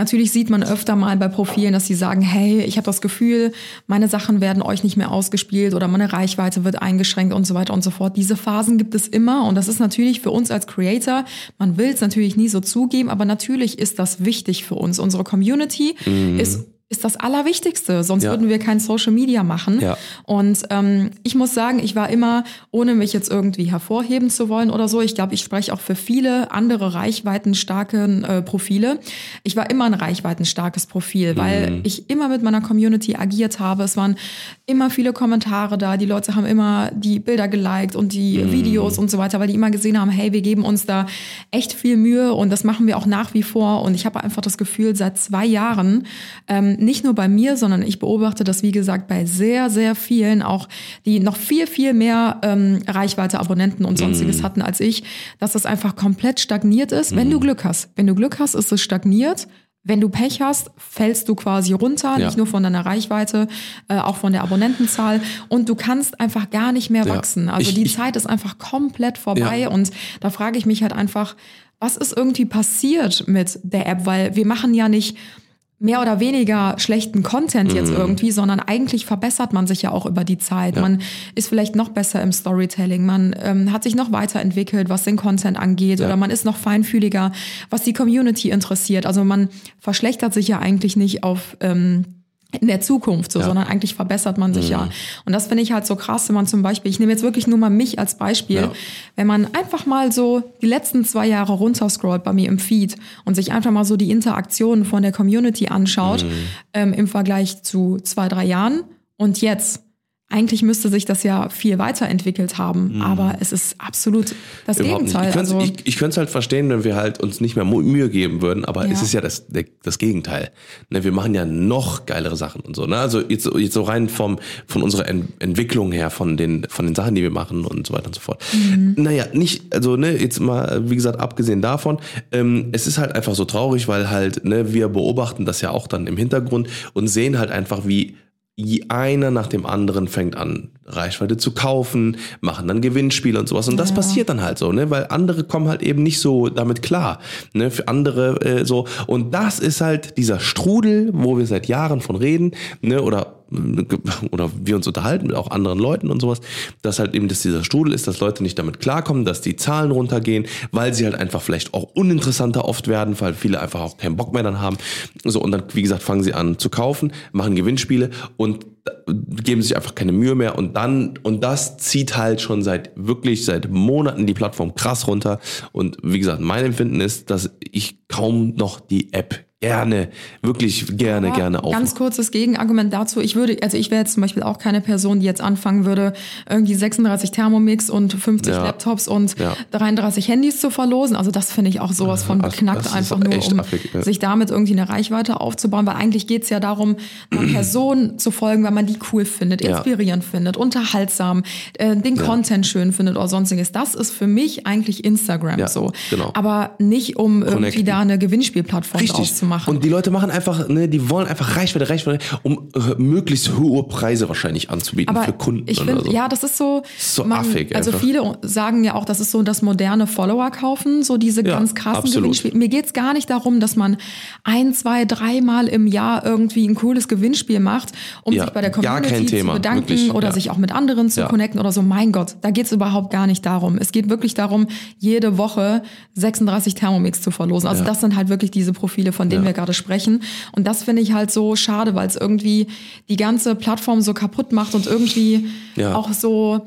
Natürlich sieht man öfter mal bei Profilen, dass sie sagen, hey, ich habe das Gefühl, meine Sachen werden euch nicht mehr ausgespielt oder meine Reichweite wird eingeschränkt und so weiter und so fort. Diese Phasen gibt es immer und das ist natürlich für uns als Creator, man will es natürlich nie so zugeben, aber natürlich ist das wichtig für uns. Unsere Community ist ist das Allerwichtigste, sonst Ja. würden wir kein Social Media machen. Ja. Und ähm, ich muss sagen, ich war immer, ohne mich jetzt irgendwie hervorheben zu wollen oder so, ich glaube, ich spreche auch für viele andere reichweitenstarke äh, Profile. Ich war immer ein reichweitenstarkes Profil, weil Mhm. ich immer mit meiner Community agiert habe. Es waren immer viele Kommentare da. Die Leute haben immer die Bilder geliked und die Mhm. Videos und so weiter, weil die immer gesehen haben, hey, wir geben uns da echt viel Mühe und das machen wir auch nach wie vor. Und ich habe einfach das Gefühl, seit zwei Jahren, ähm, nicht nur bei mir, sondern ich beobachte das, wie gesagt, bei sehr, sehr vielen, auch die noch viel, viel mehr ähm, Reichweite, Abonnenten und sonstiges hatten als ich, dass das einfach komplett stagniert ist, wenn du Glück hast. Wenn du Glück hast, ist es stagniert. Wenn du Pech hast, fällst du quasi runter, Ja. nicht nur von deiner Reichweite, äh, auch von der Abonnentenzahl. Und du kannst einfach gar nicht mehr Ja. wachsen. Also Ich- die ich- Zeit ist einfach komplett vorbei. Ja. Und da frage ich mich halt einfach, was ist irgendwie passiert mit der App? Weil wir machen ja nicht mehr oder weniger schlechten Content Mhm. jetzt irgendwie, sondern eigentlich verbessert man sich ja auch über die Zeit. Man ist vielleicht noch besser im Storytelling, man ähm, hat sich noch weiterentwickelt, was den Content angeht, oder man ist noch feinfühliger, was die Community interessiert. Also man verschlechtert sich ja eigentlich nicht auf ähm, in der Zukunft, so, Ja. sondern eigentlich verbessert man sich ja. Und das finde ich halt so krass, wenn man zum Beispiel, ich nehme jetzt wirklich nur mal mich als Beispiel, Ja. wenn man einfach mal so die letzten zwei Jahre runterscrollt bei mir im Feed und sich einfach mal so die Interaktionen von der Community anschaut, Mhm. ähm, im Vergleich zu zwei, drei Jahren und jetzt. Eigentlich müsste sich das ja viel weiterentwickelt haben, aber es ist absolut das Mhm. Überhaupt Gegenteil. Nicht. Ich könnte also, ich, ich könnte es halt verstehen, wenn wir halt uns nicht mehr Mühe geben würden, aber Ja. es ist ja das, das Gegenteil. Ne, wir machen ja noch geilere Sachen und so. Ne? Also jetzt, so- jetzt so rein vom, von unserer Ent Entwicklung her, von den, von den Sachen, die wir machen und so weiter und so fort. Mhm. Naja, nicht, also ne, jetzt mal, wie gesagt, abgesehen davon, ähm, es ist halt einfach so traurig, weil halt, ne, wir beobachten das ja auch dann im Hintergrund und sehen halt einfach, wie einer nach dem anderen fängt an, Reichweite zu kaufen, machen dann Gewinnspiele und sowas. Und das passiert dann halt so, ne? Weil andere kommen halt eben nicht so damit klar. Ne? Für andere äh, so. Und das ist halt dieser Strudel, wo wir seit Jahren von reden, ne? Oder oder wir uns unterhalten mit auch anderen Leuten und sowas, dass halt eben dass dieser Strudel ist, dass Leute nicht damit klarkommen, dass die Zahlen runtergehen, weil sie halt einfach vielleicht auch uninteressanter oft werden, weil viele einfach auch keinen Bock mehr dann haben. So und dann wie gesagt fangen sie an zu kaufen, machen Gewinnspiele und geben sich einfach keine Mühe mehr und dann und das zieht halt schon seit wirklich seit Monaten die Plattform krass runter und wie gesagt mein Empfinden ist, dass ich kaum noch die App gerne, wirklich gerne, Aber gerne auf. Ganz kurzes Gegenargument dazu. Ich würde, also ich wäre jetzt zum Beispiel auch keine Person, die jetzt anfangen würde, irgendwie 36 Thermomix und 50 Ja. Laptops und Ja. 33 Handys zu verlosen. Also das finde ich auch sowas von beknackt, das einfach nur, um affig, ja. sich damit irgendwie eine Reichweite aufzubauen. Weil eigentlich geht's ja darum, einer [CLEARS THROAT] Person zu folgen, weil man die cool findet, inspirierend findet, unterhaltsam, äh, den Content schön findet oder sonstiges. Das ist für mich eigentlich Instagram so. genau. Aber nicht, um irgendwie Connecten. da eine Gewinnspielplattform draus Richtig. zu machen. Und die Leute machen einfach, ne, die wollen einfach Reichweite, Reichweite, um äh, möglichst hohe Preise wahrscheinlich anzubieten Aber für Kunden ich finde, so. ja, das ist so. So affig Also einfach. viele sagen ja auch, das ist so das moderne Follower kaufen, so diese Ja, ganz krassen. Gewinnspiele. Mir geht's gar nicht darum, dass man ein, zwei, dreimal im Jahr irgendwie ein cooles Gewinnspiel macht, um Ja, sich bei der Community Thema, zu bedanken wirklich, oder ja. sich auch mit anderen zu connecten oder so. Mein Gott, da geht's überhaupt gar nicht darum. Es geht wirklich darum, jede Woche 36 Thermomix zu verlosen. Also das sind halt wirklich diese Profile, von denen Ja. wir gerade sprechen. Und das finde ich halt so schade, weil es irgendwie die ganze Plattform so kaputt macht und irgendwie Ja. auch so,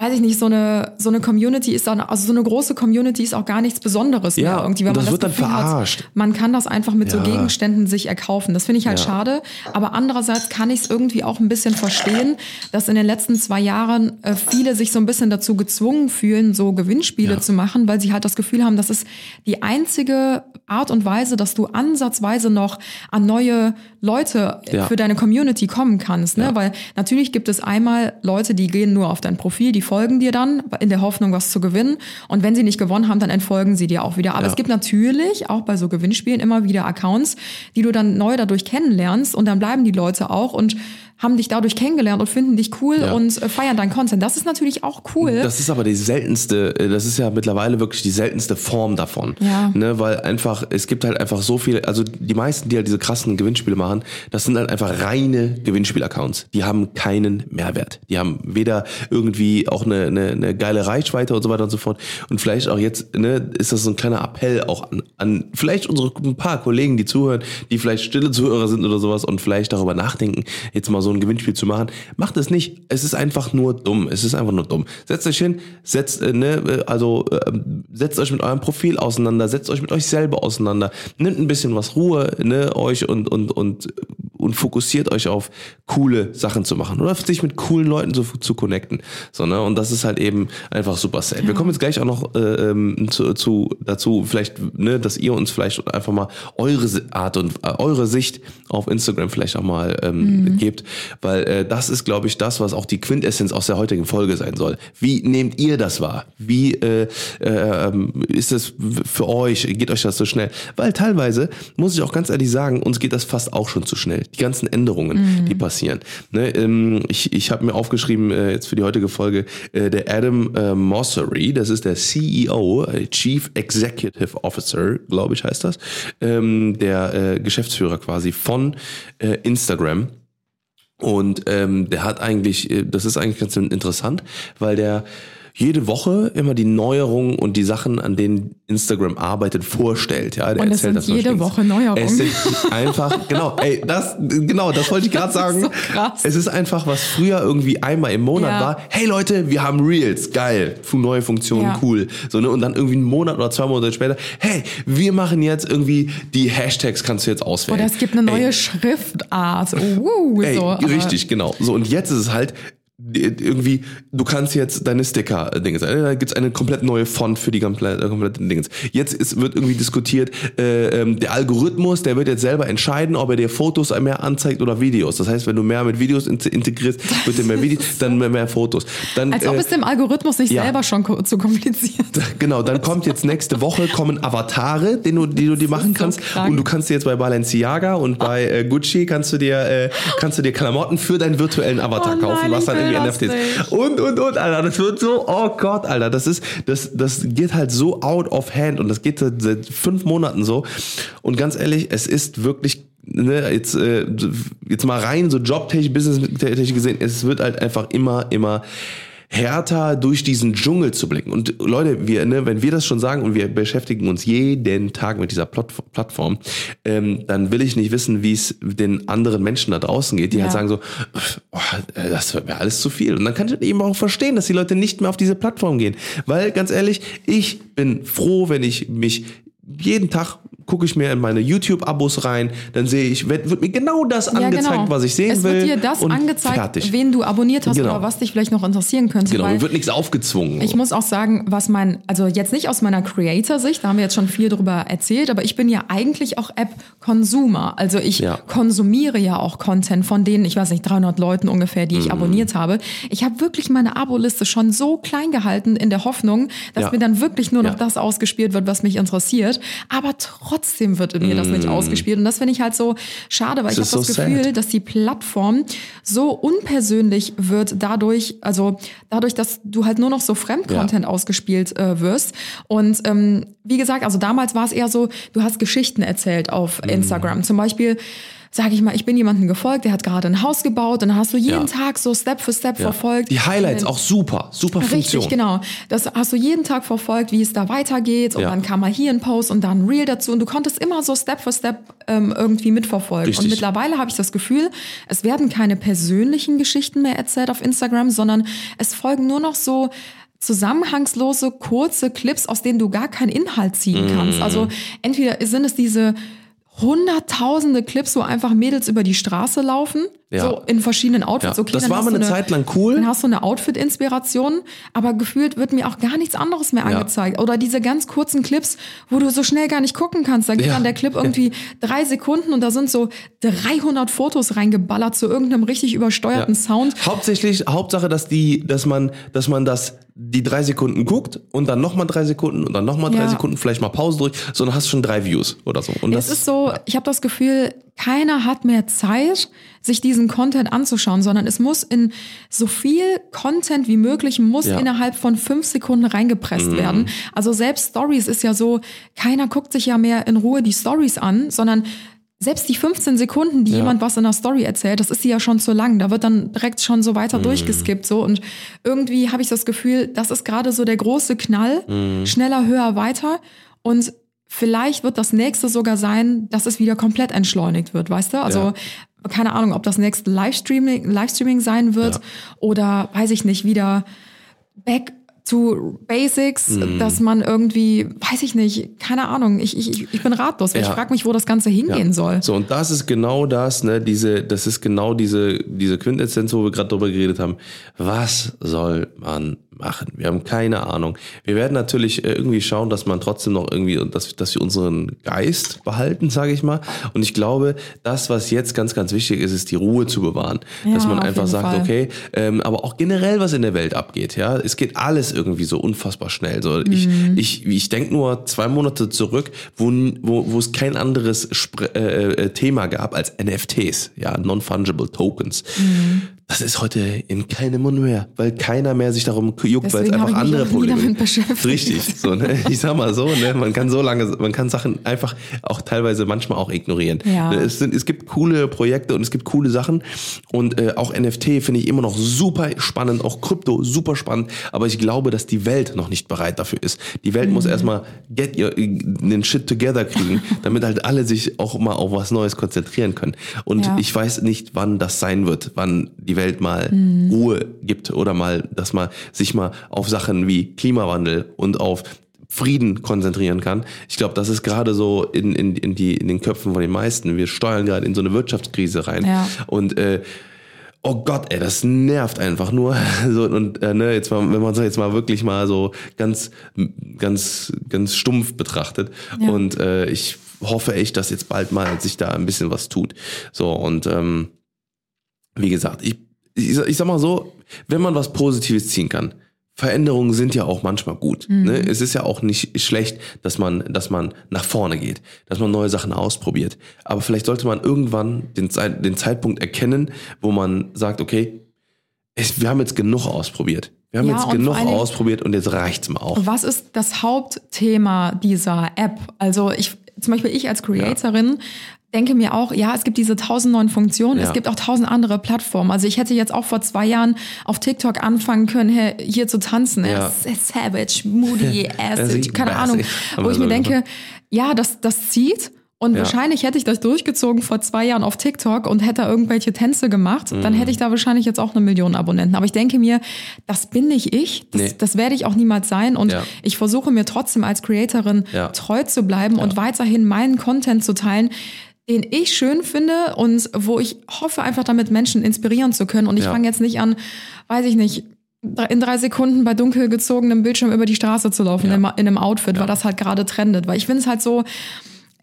weiß ich nicht, so eine, so eine Community ist dann, also so eine große Community ist auch gar nichts Besonderes Ja, mehr irgendwie, weil und man das wird dann Gefühl verarscht. Hat, man kann das einfach mit so Ja. Gegenständen sich erkaufen. Das finde ich halt Ja. schade. Aber andererseits kann ich es irgendwie auch ein bisschen verstehen, dass in den letzten zwei Jahren äh, viele sich so ein bisschen dazu gezwungen fühlen, so Gewinnspiele zu machen, weil sie halt das Gefühl haben, das ist die einzige Art und Weise, dass du ansatzweise noch an neue Leute Ja. für deine Community kommen kannst. Ne? Ja. Weil natürlich gibt es einmal Leute, die gehen nur auf dein Profil, die folgen dir dann in der Hoffnung, was zu gewinnen. Und wenn sie nicht gewonnen haben, dann entfolgen sie dir auch wieder. Aber Ja. es gibt natürlich auch bei so Gewinnspielen immer wieder Accounts, die du dann neu dadurch kennenlernst und dann bleiben die Leute auch und haben dich dadurch kennengelernt und finden dich cool Ja. und äh, feiern deinen Content. Das ist natürlich auch cool. Das ist aber die seltenste, äh, das ist ja mittlerweile wirklich die seltenste Form davon. Ja. Ne, weil einfach, es gibt halt einfach so viele, also die meisten, die halt diese krassen Gewinnspiele machen, das sind halt einfach reine Gewinnspiel-Accounts. Die haben keinen Mehrwert. Die haben weder irgendwie auch eine, eine, eine geile Reichweite und so weiter und so fort. Und vielleicht auch jetzt, ne, ist das so ein kleiner Appell auch an, an vielleicht unsere ein paar Kollegen, die zuhören, die vielleicht stille Zuhörer sind oder sowas und vielleicht darüber nachdenken, jetzt mal so ein Gewinnspiel zu machen. Macht es nicht. Es ist einfach nur dumm. Es ist einfach nur dumm. Setzt euch hin, setzt, äh, ne, äh, also äh, setzt euch mit eurem Profil auseinander, setzt euch mit euch selber auseinander, nimmt ein bisschen was Ruhe, ne, euch und und und und fokussiert euch auf coole Sachen zu machen oder sich mit coolen Leuten zu, zu connecten. So, ne? Und das ist halt eben einfach super sad. Wir kommen jetzt gleich auch noch äh, ähm, zu, zu, dazu, vielleicht, ne, dass ihr uns vielleicht einfach mal eure Art und äh, eure Sicht auf Instagram vielleicht auch mal ähm, gebt, weil äh, das ist, glaube ich, das, was auch die Quintessenz aus der heutigen Folge sein soll. Wie nehmt ihr das wahr? Wie äh, äh, ähm, ist es für euch? Geht euch das so schnell? Weil teilweise, muss ich auch ganz ehrlich sagen, uns geht das fast auch schon zu schnell. Die ganzen Änderungen, die passieren. Ne, ähm, ich ich habe mir aufgeschrieben, äh, jetzt für die heutige Folge, äh, der Adam äh, Mossery, das ist der CEO, äh, Chief Executive Officer, glaube ich heißt das, ähm, der äh, Geschäftsführer quasi von äh, Instagram. Und ähm, der hat eigentlich, das ist eigentlich ganz interessant, weil der jede Woche immer die Neuerungen und die Sachen, an denen Instagram arbeitet, vorstellt. Ja, der Und es sind zum jede Woche Neuerungen. Es sind einfach, [LAUGHS] genau, ey, das, genau, das wollte ich gerade Das ist sagen. so krass. Es ist einfach, was früher irgendwie einmal im Monat Ja. war. Hey Leute, wir haben Reels, geil, neue Funktionen, Ja. cool. So, ne? Und dann irgendwie einen Monat oder zwei Monate später, hey, wir machen jetzt irgendwie die Hashtags, kannst du jetzt auswählen. Oder es gibt eine Ey, neue Schriftart. Uh, Ey, so, richtig, genau. So, und jetzt ist es halt irgendwie, du kannst jetzt deine Sticker-Dinge sein. Da gibt's eine komplett neue Font für die komplette, komplette Dinge. Jetzt ist, wird irgendwie diskutiert, äh, ähm, der Algorithmus, der wird jetzt selber entscheiden, ob er dir Fotos mehr anzeigt oder Videos. Das heißt, wenn du mehr mit Videos in- integrierst, wird er mehr Videos, dann mehr, mehr Fotos. Dann, Als ob äh, es dem Algorithmus nicht ja. selber schon ko- zu kompliziert Genau, dann kommt jetzt nächste Woche kommen Avatare, den du, die du dir machen so kannst. krank. Und du kannst dir jetzt bei Balenciaga und bei äh, Gucci kannst du dir äh, kannst du dir Klamotten für deinen virtuellen Avatar Oh nein, kaufen, was dann will irgendwie das NFTs. Und und und, Alter, das wird so, oh Gott, Alter, das ist das das geht halt so out of hand und das geht seit, seit fünf Monaten so. Und ganz ehrlich, es ist wirklich Ne, jetzt, äh, jetzt mal rein, so jobtechnisch, businesstechnisch gesehen, es wird halt einfach immer, immer härter durch diesen Dschungel zu blicken. Und Leute, wir, ne, wenn wir das schon sagen und wir beschäftigen uns jeden Tag mit dieser Plat Plattform, ähm, dann will ich nicht wissen, wie es den anderen Menschen da draußen geht, die Ja. halt sagen so, oh, das wäre alles zu viel. Und dann kann ich eben auch verstehen, dass die Leute nicht mehr auf diese Plattform gehen. Weil, ganz ehrlich, ich bin froh, wenn ich mich jeden Tag gucke ich mir in meine YouTube-Abos rein, dann sehe ich, wird, wird mir genau das Ja, angezeigt, genau. was ich sehen es will. wird dir das angezeigt, fertig. wen du abonniert hast Genau. oder was dich vielleicht noch interessieren könnte. Genau, mir wird nichts aufgezwungen. ich muss auch sagen, was mein, also jetzt nicht aus meiner Creator-Sicht, da haben wir jetzt schon viel drüber erzählt, aber ich bin ja eigentlich auch App-Consumer. Also ich Ja. konsumiere ja auch Content von denen, ich weiß nicht, 300 Leuten ungefähr, Mhm. die ich abonniert habe. Ich habe wirklich meine Abo-Liste schon so klein gehalten in der Hoffnung, dass Ja. mir dann wirklich nur noch Ja. das ausgespielt wird, was mich interessiert. Aber trotzdem wird mir das nicht ausgespielt. Und das finde ich halt so schade, weil ich Das habe ist das so Gefühl, sad. dass die Plattform so unpersönlich wird dadurch, also dadurch, dass du halt nur noch so Fremdcontent ausgespielt äh, wirst. Und ähm, wie gesagt, also damals war es eher so, du hast Geschichten erzählt auf Mhm. Instagram. Zum Beispiel sage ich mal, ich bin jemandem gefolgt, der hat gerade ein Haus gebaut und dann hast du jeden Ja. Tag so Step für Step ja. verfolgt. Die Highlights Und- auch super, super Funktion. Richtig, genau. Das hast du jeden Tag verfolgt, wie es da weitergeht. Und Ja. dann kam mal hier ein Post und dann ein Reel dazu. Und du konntest immer so Step für Step ähm, irgendwie mitverfolgen. Richtig. Und mittlerweile habe ich das Gefühl, es werden keine persönlichen Geschichten mehr erzählt auf Instagram, sondern es folgen nur noch so zusammenhangslose, kurze Clips, aus denen du gar keinen Inhalt ziehen kannst. Mhm. Also entweder sind es diese hunderttausende Clips, wo einfach Mädels über die Straße laufen, Ja. so in verschiedenen Outfits. Ja. Okay, Das war mal du eine Zeit lang cool. Dann hast du eine Outfit-Inspiration, aber gefühlt wird mir auch gar nichts anderes mehr Ja. angezeigt. Oder diese ganz kurzen Clips, wo du so schnell gar nicht gucken kannst. Da geht dann der Clip irgendwie drei Sekunden und da sind so 300 Fotos reingeballert zu irgendeinem richtig übersteuerten. Sound. Hauptsächlich, Hauptsache, dass die, dass man, dass man das, die drei Sekunden guckt und dann nochmal drei Sekunden und dann nochmal drei Ja. Sekunden, vielleicht mal Pause drückt, so dann hast schon drei Views oder so. Und Es ist so, ich habe das Gefühl, keiner hat mehr Zeit, sich diesen Content anzuschauen, sondern es muss in so viel Content wie möglich muss Ja. Mhm. innerhalb von fünf Sekunden reingepresst werden. Also selbst Stories ist ja so, keiner guckt sich ja mehr in Ruhe die Stories an, sondern selbst die 15 Sekunden, die Ja. jemand was in der Story erzählt, das ist sie ja schon zu lang. Da wird dann direkt schon so weiter Mhm. durchgeskippt. So. Und irgendwie habe ich das Gefühl, das ist gerade so der große Knall. Mhm. Schneller, höher, weiter. Und vielleicht wird das nächste sogar sein, dass es wieder komplett entschleunigt wird, weißt du? Also Ja. keine Ahnung, ob das nächste Livestreaming, Livestreaming sein wird Ja. oder weiß ich nicht, wieder back to Basics, Mhm. dass man irgendwie, weiß ich nicht, keine Ahnung, ich, ich, ich bin ratlos. weil Ich Ja. frage mich, wo das Ganze hingehen soll. So, und das ist genau das, ne, diese, das ist genau diese, diese Quintessenz, wo wir gerade drüber geredet haben. Was soll man machen? Wir haben keine Ahnung. Wir werden natürlich äh, irgendwie schauen, dass man trotzdem noch irgendwie, dass, dass wir unseren Geist behalten, sage ich mal. Und ich glaube, das, was jetzt ganz, ganz wichtig ist, ist die Ruhe zu bewahren. Ja, dass man einfach sagt, Fall. okay, ähm, aber auch generell, was in der Welt abgeht, ja. Es geht alles irgendwie so unfassbar schnell. So, ich, Mhm. ich, ich denke nur zwei Monate zurück, wo, wo, wo es kein anderes Spr äh, äh, Thema gab als NFTs, ja, Non-Fungible Tokens. Mhm. Das ist heute in keinem Mund mehr, weil keiner mehr sich darum juckt, weil es einfach andere Probleme beschäftigt. Richtig, so, ne? ich sag mal so, ne? man kann so lange, man kann Sachen einfach auch teilweise manchmal auch ignorieren. Ja. Ne, Es, sind, es gibt coole Projekte und es gibt coole Sachen und äh, auch NFT finde ich immer noch super spannend, auch Krypto super spannend, aber ich glaube, dass die Welt noch nicht bereit dafür ist. Die Welt Mhm. muss erstmal get your, den Shit together kriegen, [LAUGHS] damit halt alle sich auch mal auf was Neues konzentrieren können. Und Ja. ich weiß nicht, wann das sein wird, wann die Welt mal Mhm. Ruhe gibt oder mal, dass man sich mal auf Sachen wie Klimawandel und auf Frieden konzentrieren kann. Ich glaube, das ist gerade so in, in, in, die, in den Köpfen von den meisten. Wir steuern gerade in so eine Wirtschaftskrise rein. Ja. Und äh, oh Gott, ey, das nervt einfach nur. [LAUGHS] So, und äh, ne, jetzt mal, wenn man es jetzt mal wirklich mal so ganz, ganz, ganz stumpf betrachtet. Ja. Und äh, ich hoffe echt, dass jetzt bald mal sich da ein bisschen was tut. So, und ähm, wie gesagt, ich, ich, ich sag mal so, wenn man was Positives ziehen kann, Veränderungen sind ja auch manchmal gut. Ne? Es ist ja auch nicht schlecht, dass man, dass man nach vorne geht, dass man neue Sachen ausprobiert. Aber vielleicht sollte man irgendwann den, den Zeitpunkt erkennen, wo man sagt, okay, es, wir haben jetzt genug ausprobiert. Wir haben Ja, jetzt genug Dingen- ausprobiert und jetzt reicht's mal auch. Was ist das Hauptthema dieser App? Also ich, zum Beispiel ich als Creatorin denke mir auch, ja, es gibt diese tausend neuen Funktionen, Ja. es gibt auch tausend andere Plattformen. Also ich hätte jetzt auch vor zwei Jahren auf TikTok anfangen können, hier, zu tanzen. Ja. Savage, moody, [LAUGHS] acid, keine Ahnung. Wo ich mir denke, ja, das, das zieht. Und Ja. wahrscheinlich hätte ich das durchgezogen vor zwei Jahren auf TikTok und hätte irgendwelche Tänze gemacht, Mhm. dann hätte ich da wahrscheinlich jetzt auch eine Million Abonnenten. Aber ich denke mir, das bin nicht ich, das, Nee. das werde ich auch niemals sein. Und Ja. ich versuche mir trotzdem als Creatorin Ja. treu zu bleiben und weiterhin meinen Content zu teilen, den ich schön finde und wo ich hoffe, einfach damit Menschen inspirieren zu können. Und ich Ja. fange jetzt nicht an, weiß ich nicht, in drei Sekunden bei dunkel gezogenem Bildschirm über die Straße zu laufen Ja. in, einem- in einem Outfit, weil das halt gerade trendet. Weil ich finde es halt so,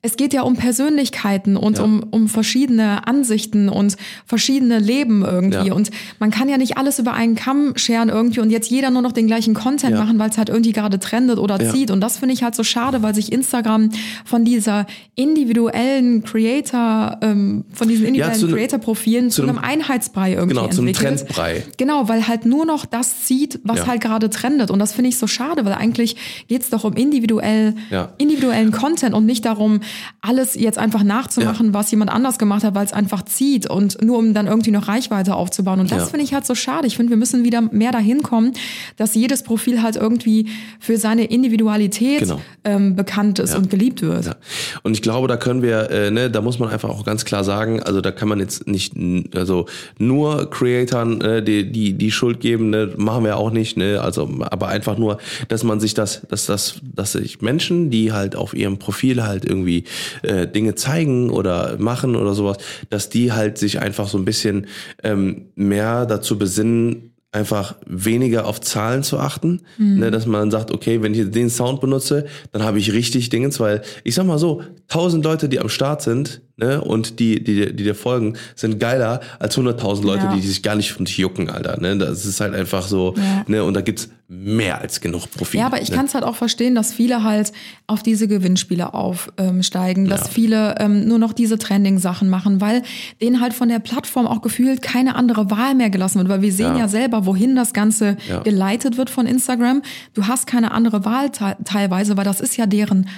es geht ja um Persönlichkeiten und Ja. um, um verschiedene Ansichten und verschiedene Leben irgendwie. Ja. Und man kann ja nicht alles über einen Kamm scheren irgendwie und jetzt jeder nur noch den gleichen Content Ja. machen, weil es halt irgendwie gerade trendet oder zieht. Und das finde ich halt so schade, weil sich Instagram von dieser individuellen Creator, ähm, von diesen individuellen Creator-Profilen zu, zu einem Einheitsbrei irgendwie Genau, zum entwickelt. Trendbrei. Genau, weil halt nur noch das zieht, was halt gerade trendet. Und das finde ich so schade, weil eigentlich geht's doch um individuell, individuellen Content und nicht darum, alles jetzt einfach nachzumachen, was jemand anders gemacht hat, weil es einfach zieht und nur um dann irgendwie noch Reichweite aufzubauen. Und das Ja. finde ich halt so schade. Ich finde, wir müssen wieder mehr dahin kommen, dass jedes Profil halt irgendwie für seine Individualität Genau. ähm, bekannt ist Ja. und geliebt wird. Ja. Und ich glaube, da können wir, äh, ne, da muss man einfach auch ganz klar sagen, also da kann man jetzt nicht, also nur Creatoren äh, die, die die Schuld geben, ne, machen wir auch nicht, ne, also aber einfach nur, dass man sich das, dass das, dass sich Menschen, die halt auf ihrem Profil halt irgendwie äh, Dinge zeigen oder machen oder sowas, dass die halt sich einfach so ein bisschen ähm, mehr dazu besinnen, einfach weniger auf Zahlen zu achten, ne, dass man sagt, okay, wenn ich den Sound benutze, dann habe ich richtig Dingens, weil ich sag mal so, tausend Leute, die am Start sind, ne, und die, die, die dir folgen, sind geiler als 100.000 Leute, Ja. die sich gar nicht von dich jucken, Alter, ne, das ist halt einfach so, Ja. ne, und da gibt's mehr als genug Profit. Ja, aber ich ne? kann es halt auch verstehen, dass viele halt auf diese Gewinnspiele aufsteigen, dass Ja. viele ähm, nur noch diese Trending-Sachen machen, weil denen halt von der Plattform auch gefühlt keine andere Wahl mehr gelassen wird, weil wir sehen ja, Ja. selber, wohin das Ganze Ja. geleitet wird von Instagram. Du hast keine andere Wahl te teilweise, weil das ist ja deren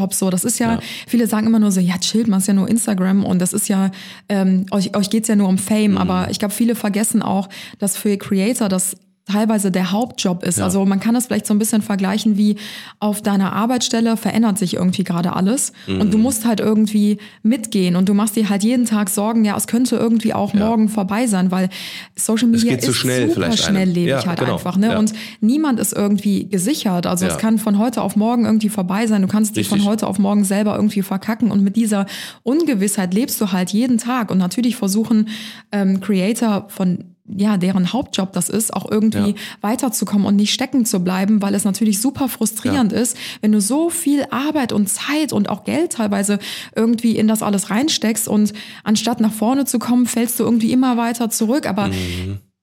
Hauptjob so. Das ist ja, Ja. viele sagen immer nur so, ja, chillt, man ist ja nur Instagram und das ist ja, ähm, euch, euch geht's ja nur um Fame, Mhm. aber ich glaube, viele vergessen auch, dass für Creator das teilweise der Hauptjob ist. Ja. Also man kann das vielleicht so ein bisschen vergleichen wie auf deiner Arbeitsstelle verändert sich irgendwie gerade alles und Mhm. du musst halt irgendwie mitgehen und du machst dir halt jeden Tag Sorgen, ja, es könnte irgendwie auch Ja. morgen vorbei sein, weil Social Media ist schnell super schnelllebig Ja, halt genau. einfach, ne? Und niemand ist irgendwie gesichert. Also es kann von heute auf morgen irgendwie vorbei sein. Du kannst dich von heute auf morgen selber irgendwie verkacken und mit dieser Ungewissheit lebst du halt jeden Tag und natürlich versuchen ähm, Creator von ja, deren Hauptjob das ist, auch irgendwie Ja. weiterzukommen und nicht stecken zu bleiben, weil es natürlich super frustrierend ist, wenn du so viel Arbeit und Zeit und auch Geld teilweise irgendwie in das alles reinsteckst und anstatt nach vorne zu kommen, fällst du irgendwie immer weiter zurück. Aber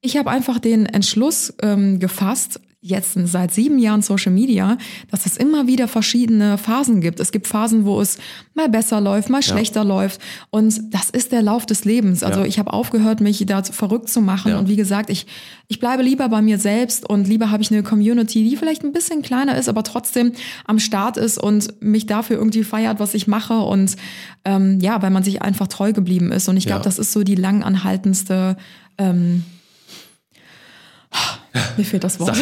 ich habe einfach den Entschluss ähm, gefasst, jetzt seit sieben Jahren Social Media, dass es immer wieder verschiedene Phasen gibt. Es gibt Phasen, wo es mal besser läuft, mal schlechter läuft. Und das ist der Lauf des Lebens. Also Ja. ich habe aufgehört, mich da verrückt zu machen. Ja. Und wie gesagt, ich, ich bleibe lieber bei mir selbst und lieber habe ich eine Community, die vielleicht ein bisschen kleiner ist, aber trotzdem am Start ist und mich dafür irgendwie feiert, was ich mache. Und ähm, ja, weil man sich einfach treu geblieben ist. Und ich glaube, Ja. das ist so die langanhaltendste ähm, mir fehlt das Wort.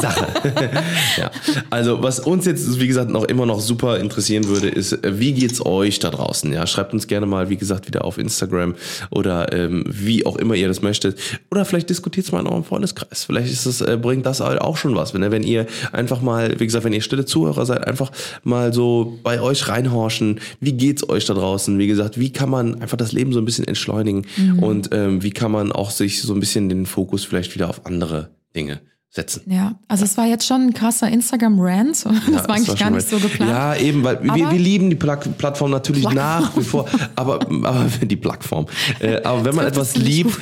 Sache. [LAUGHS] ja. Also was uns jetzt, wie gesagt, noch immer noch super interessieren würde, ist, äh, wie geht's euch da draußen? Ja, schreibt uns gerne mal, wie gesagt, wieder auf Instagram oder ähm, wie auch immer ihr das möchtet. Oder vielleicht diskutiert es mal in eurem Freundeskreis. Vielleicht ist es, äh, bringt das halt auch schon was. Wenn, wenn ihr einfach mal, wie gesagt, wenn ihr stille Zuhörer seid, einfach mal so bei euch reinhorchen. Wie geht's euch da draußen? Wie gesagt, wie kann man einfach das Leben so ein bisschen entschleunigen und ähm, wie kann man auch sich so ein bisschen den Fokus vielleicht wieder auf andere Dinge setzen? Ja, also es war jetzt schon ein krasser Instagram-Rant. [LAUGHS] Das Ja, war eigentlich schon gar nicht so geplant. Ja, eben, weil wir, wir lieben die Pla Plattform natürlich Plattform. nach wie vor, [LAUGHS] aber, aber die Plattform. Äh, aber wenn man etwas liebt,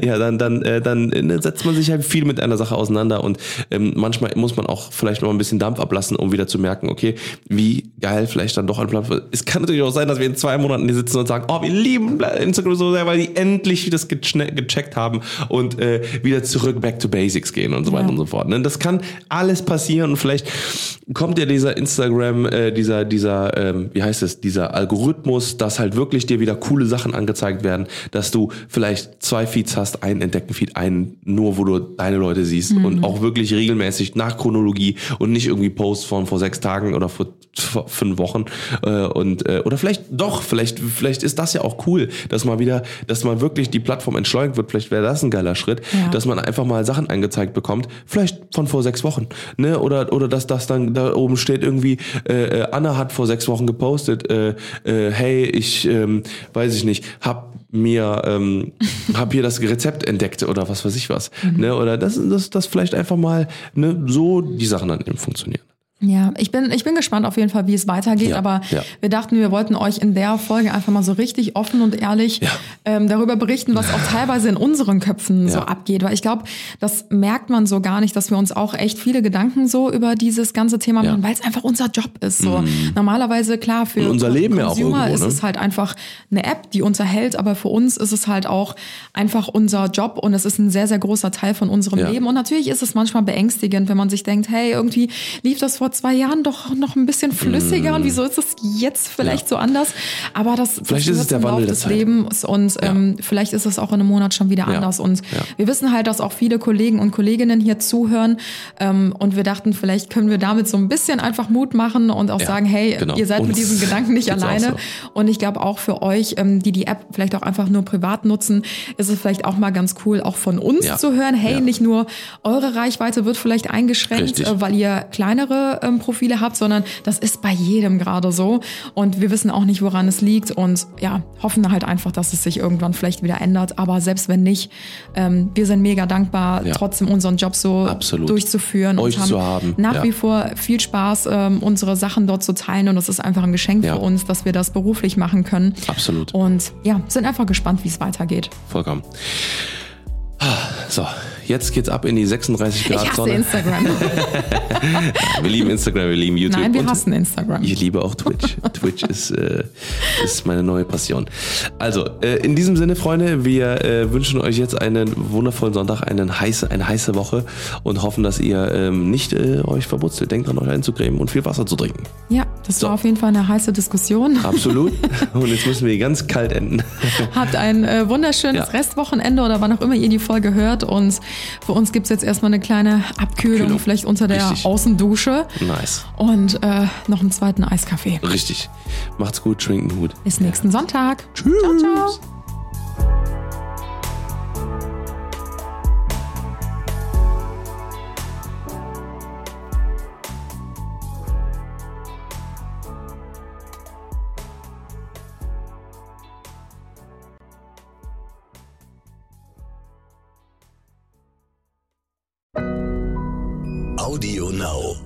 [LAUGHS] ja, dann, dann, äh, dann äh, setzt man sich halt viel mit einer Sache auseinander und ähm, manchmal muss man auch vielleicht noch ein bisschen Dampf ablassen, um wieder zu merken, okay, wie geil vielleicht dann doch eine Plattform. Es kann natürlich auch sein, dass wir in zwei Monaten hier sitzen und sagen, oh, wir lieben Instagram so sehr, weil die endlich das gecheckt haben und äh, wieder zurück back to basics gehen und so weiter Ja. Und so fort. Ne? Das kann alles passieren und vielleicht kommt ja dieser Instagram, äh, dieser, dieser, ähm, wie heißt es, dieser Algorithmus, dass halt wirklich dir wieder coole Sachen angezeigt werden, dass du vielleicht zwei Feeds hast, einen entdeckten Feed, einen nur, wo du deine Leute siehst und auch wirklich regelmäßig nach Chronologie und nicht irgendwie Posts von vor sechs Tagen oder vor fünf Wochen äh, und äh, oder vielleicht doch, vielleicht vielleicht ist das ja auch cool, dass mal wieder, dass mal wirklich die Plattform entschleunigt wird. Vielleicht wäre das ein geiler Schritt, Ja. dass man einfach mal Sachen angezeigt bekommt, vielleicht von vor sechs Wochen, ne? Oder oder dass das dann da oben steht irgendwie äh, äh, Anna hat vor sechs Wochen gepostet, äh, äh, hey ich ähm, weiß ich nicht, hab mir ähm, [LAUGHS] hab hier das Rezept entdeckt oder was weiß ich was, Mhm. ne? Oder das das das vielleicht einfach mal ne so die Sachen dann eben funktionieren. Ja, ich bin, ich bin gespannt auf jeden Fall, wie es weitergeht, Ja, aber ja. wir dachten, wir wollten euch in der Folge einfach mal so richtig offen und ehrlich Ja. ähm, darüber berichten, was auch teilweise in unseren Köpfen so abgeht. Weil ich glaube, das merkt man so gar nicht, dass wir uns auch echt viele Gedanken so über dieses ganze Thema. Mhm. machen, weil es einfach unser Job ist. So normalerweise klar für Und unser Leben ja auch irgendwo, ist ne? es halt einfach eine App, die unterhält, aber für uns ist es halt auch einfach unser Job und es ist ein sehr, sehr großer Teil von unserem. Leben. Und natürlich ist es manchmal beängstigend, wenn man sich denkt, hey, irgendwie lief das vor zwei Jahren doch noch ein bisschen flüssiger und wieso ist es jetzt vielleicht Ja. so anders? Aber das, das Vielleicht ist es der Wandel des. Lebens und ähm, vielleicht ist es auch in einem Monat schon wieder Ja. anders. Und Ja. wir wissen halt, dass auch viele Kollegen und Kolleginnen hier zuhören ähm, und wir dachten, vielleicht können wir damit so ein bisschen einfach Mut machen und auch Ja, sagen, hey, genau. ihr seid mit Uns diesen Gedanken nicht [LAUGHS] alleine. so. Und ich glaube auch für euch, ähm, die die App vielleicht auch einfach nur privat nutzen, ist es vielleicht auch mal ganz cool, auch von uns Ja. zu hören, hey, Ja. nicht nur eure Reichweite wird vielleicht eingeschränkt, äh, weil ihr kleinere Profile habt, sondern das ist bei jedem gerade so. Und wir wissen auch nicht, woran es liegt und ja, hoffen halt einfach, dass es sich irgendwann vielleicht wieder ändert. Aber selbst wenn nicht, ähm, wir sind mega dankbar, Ja. trotzdem unseren Job so Absolut. durchzuführen Euch und haben zu haben, nach ja. wie vor viel Spaß, ähm, unsere Sachen dort zu teilen. Und es ist einfach ein Geschenk Ja. für uns, dass wir das beruflich machen können. Absolut. Und ja, sind einfach gespannt, wie es weitergeht. Vollkommen. Ah, So, jetzt geht's ab in die 36 Grad Ich hasse Sonne. Instagram. [LAUGHS] Wir lieben Instagram, wir lieben YouTube. Nein, wir hassen Instagram. Ich liebe auch Twitch. Twitch ist, äh, ist meine neue Passion. Also, äh, in diesem Sinne, Freunde, wir äh, wünschen euch jetzt einen wundervollen Sonntag, einen heiße, eine heiße Woche und hoffen, dass ihr ähm, nicht äh, euch verbutzelt. Denkt dran, euch einzucremen und viel Wasser zu trinken. Ja, das war auf jeden Fall eine heiße Diskussion. Absolut. [LAUGHS] und jetzt müssen wir ganz kalt enden. Habt ein äh, wunderschönes Ja. Restwochenende oder wann auch immer ihr die Folge hört. Und für uns gibt's jetzt erstmal eine kleine Abkühlung, Kühlung. vielleicht unter der Richtig. Außendusche. Nice. Und äh, noch einen zweiten Eiskaffee. Richtig. Macht's gut, den Hut. Bis nächsten Sonntag. Tschüss. Ciao, ciao. Audio Now.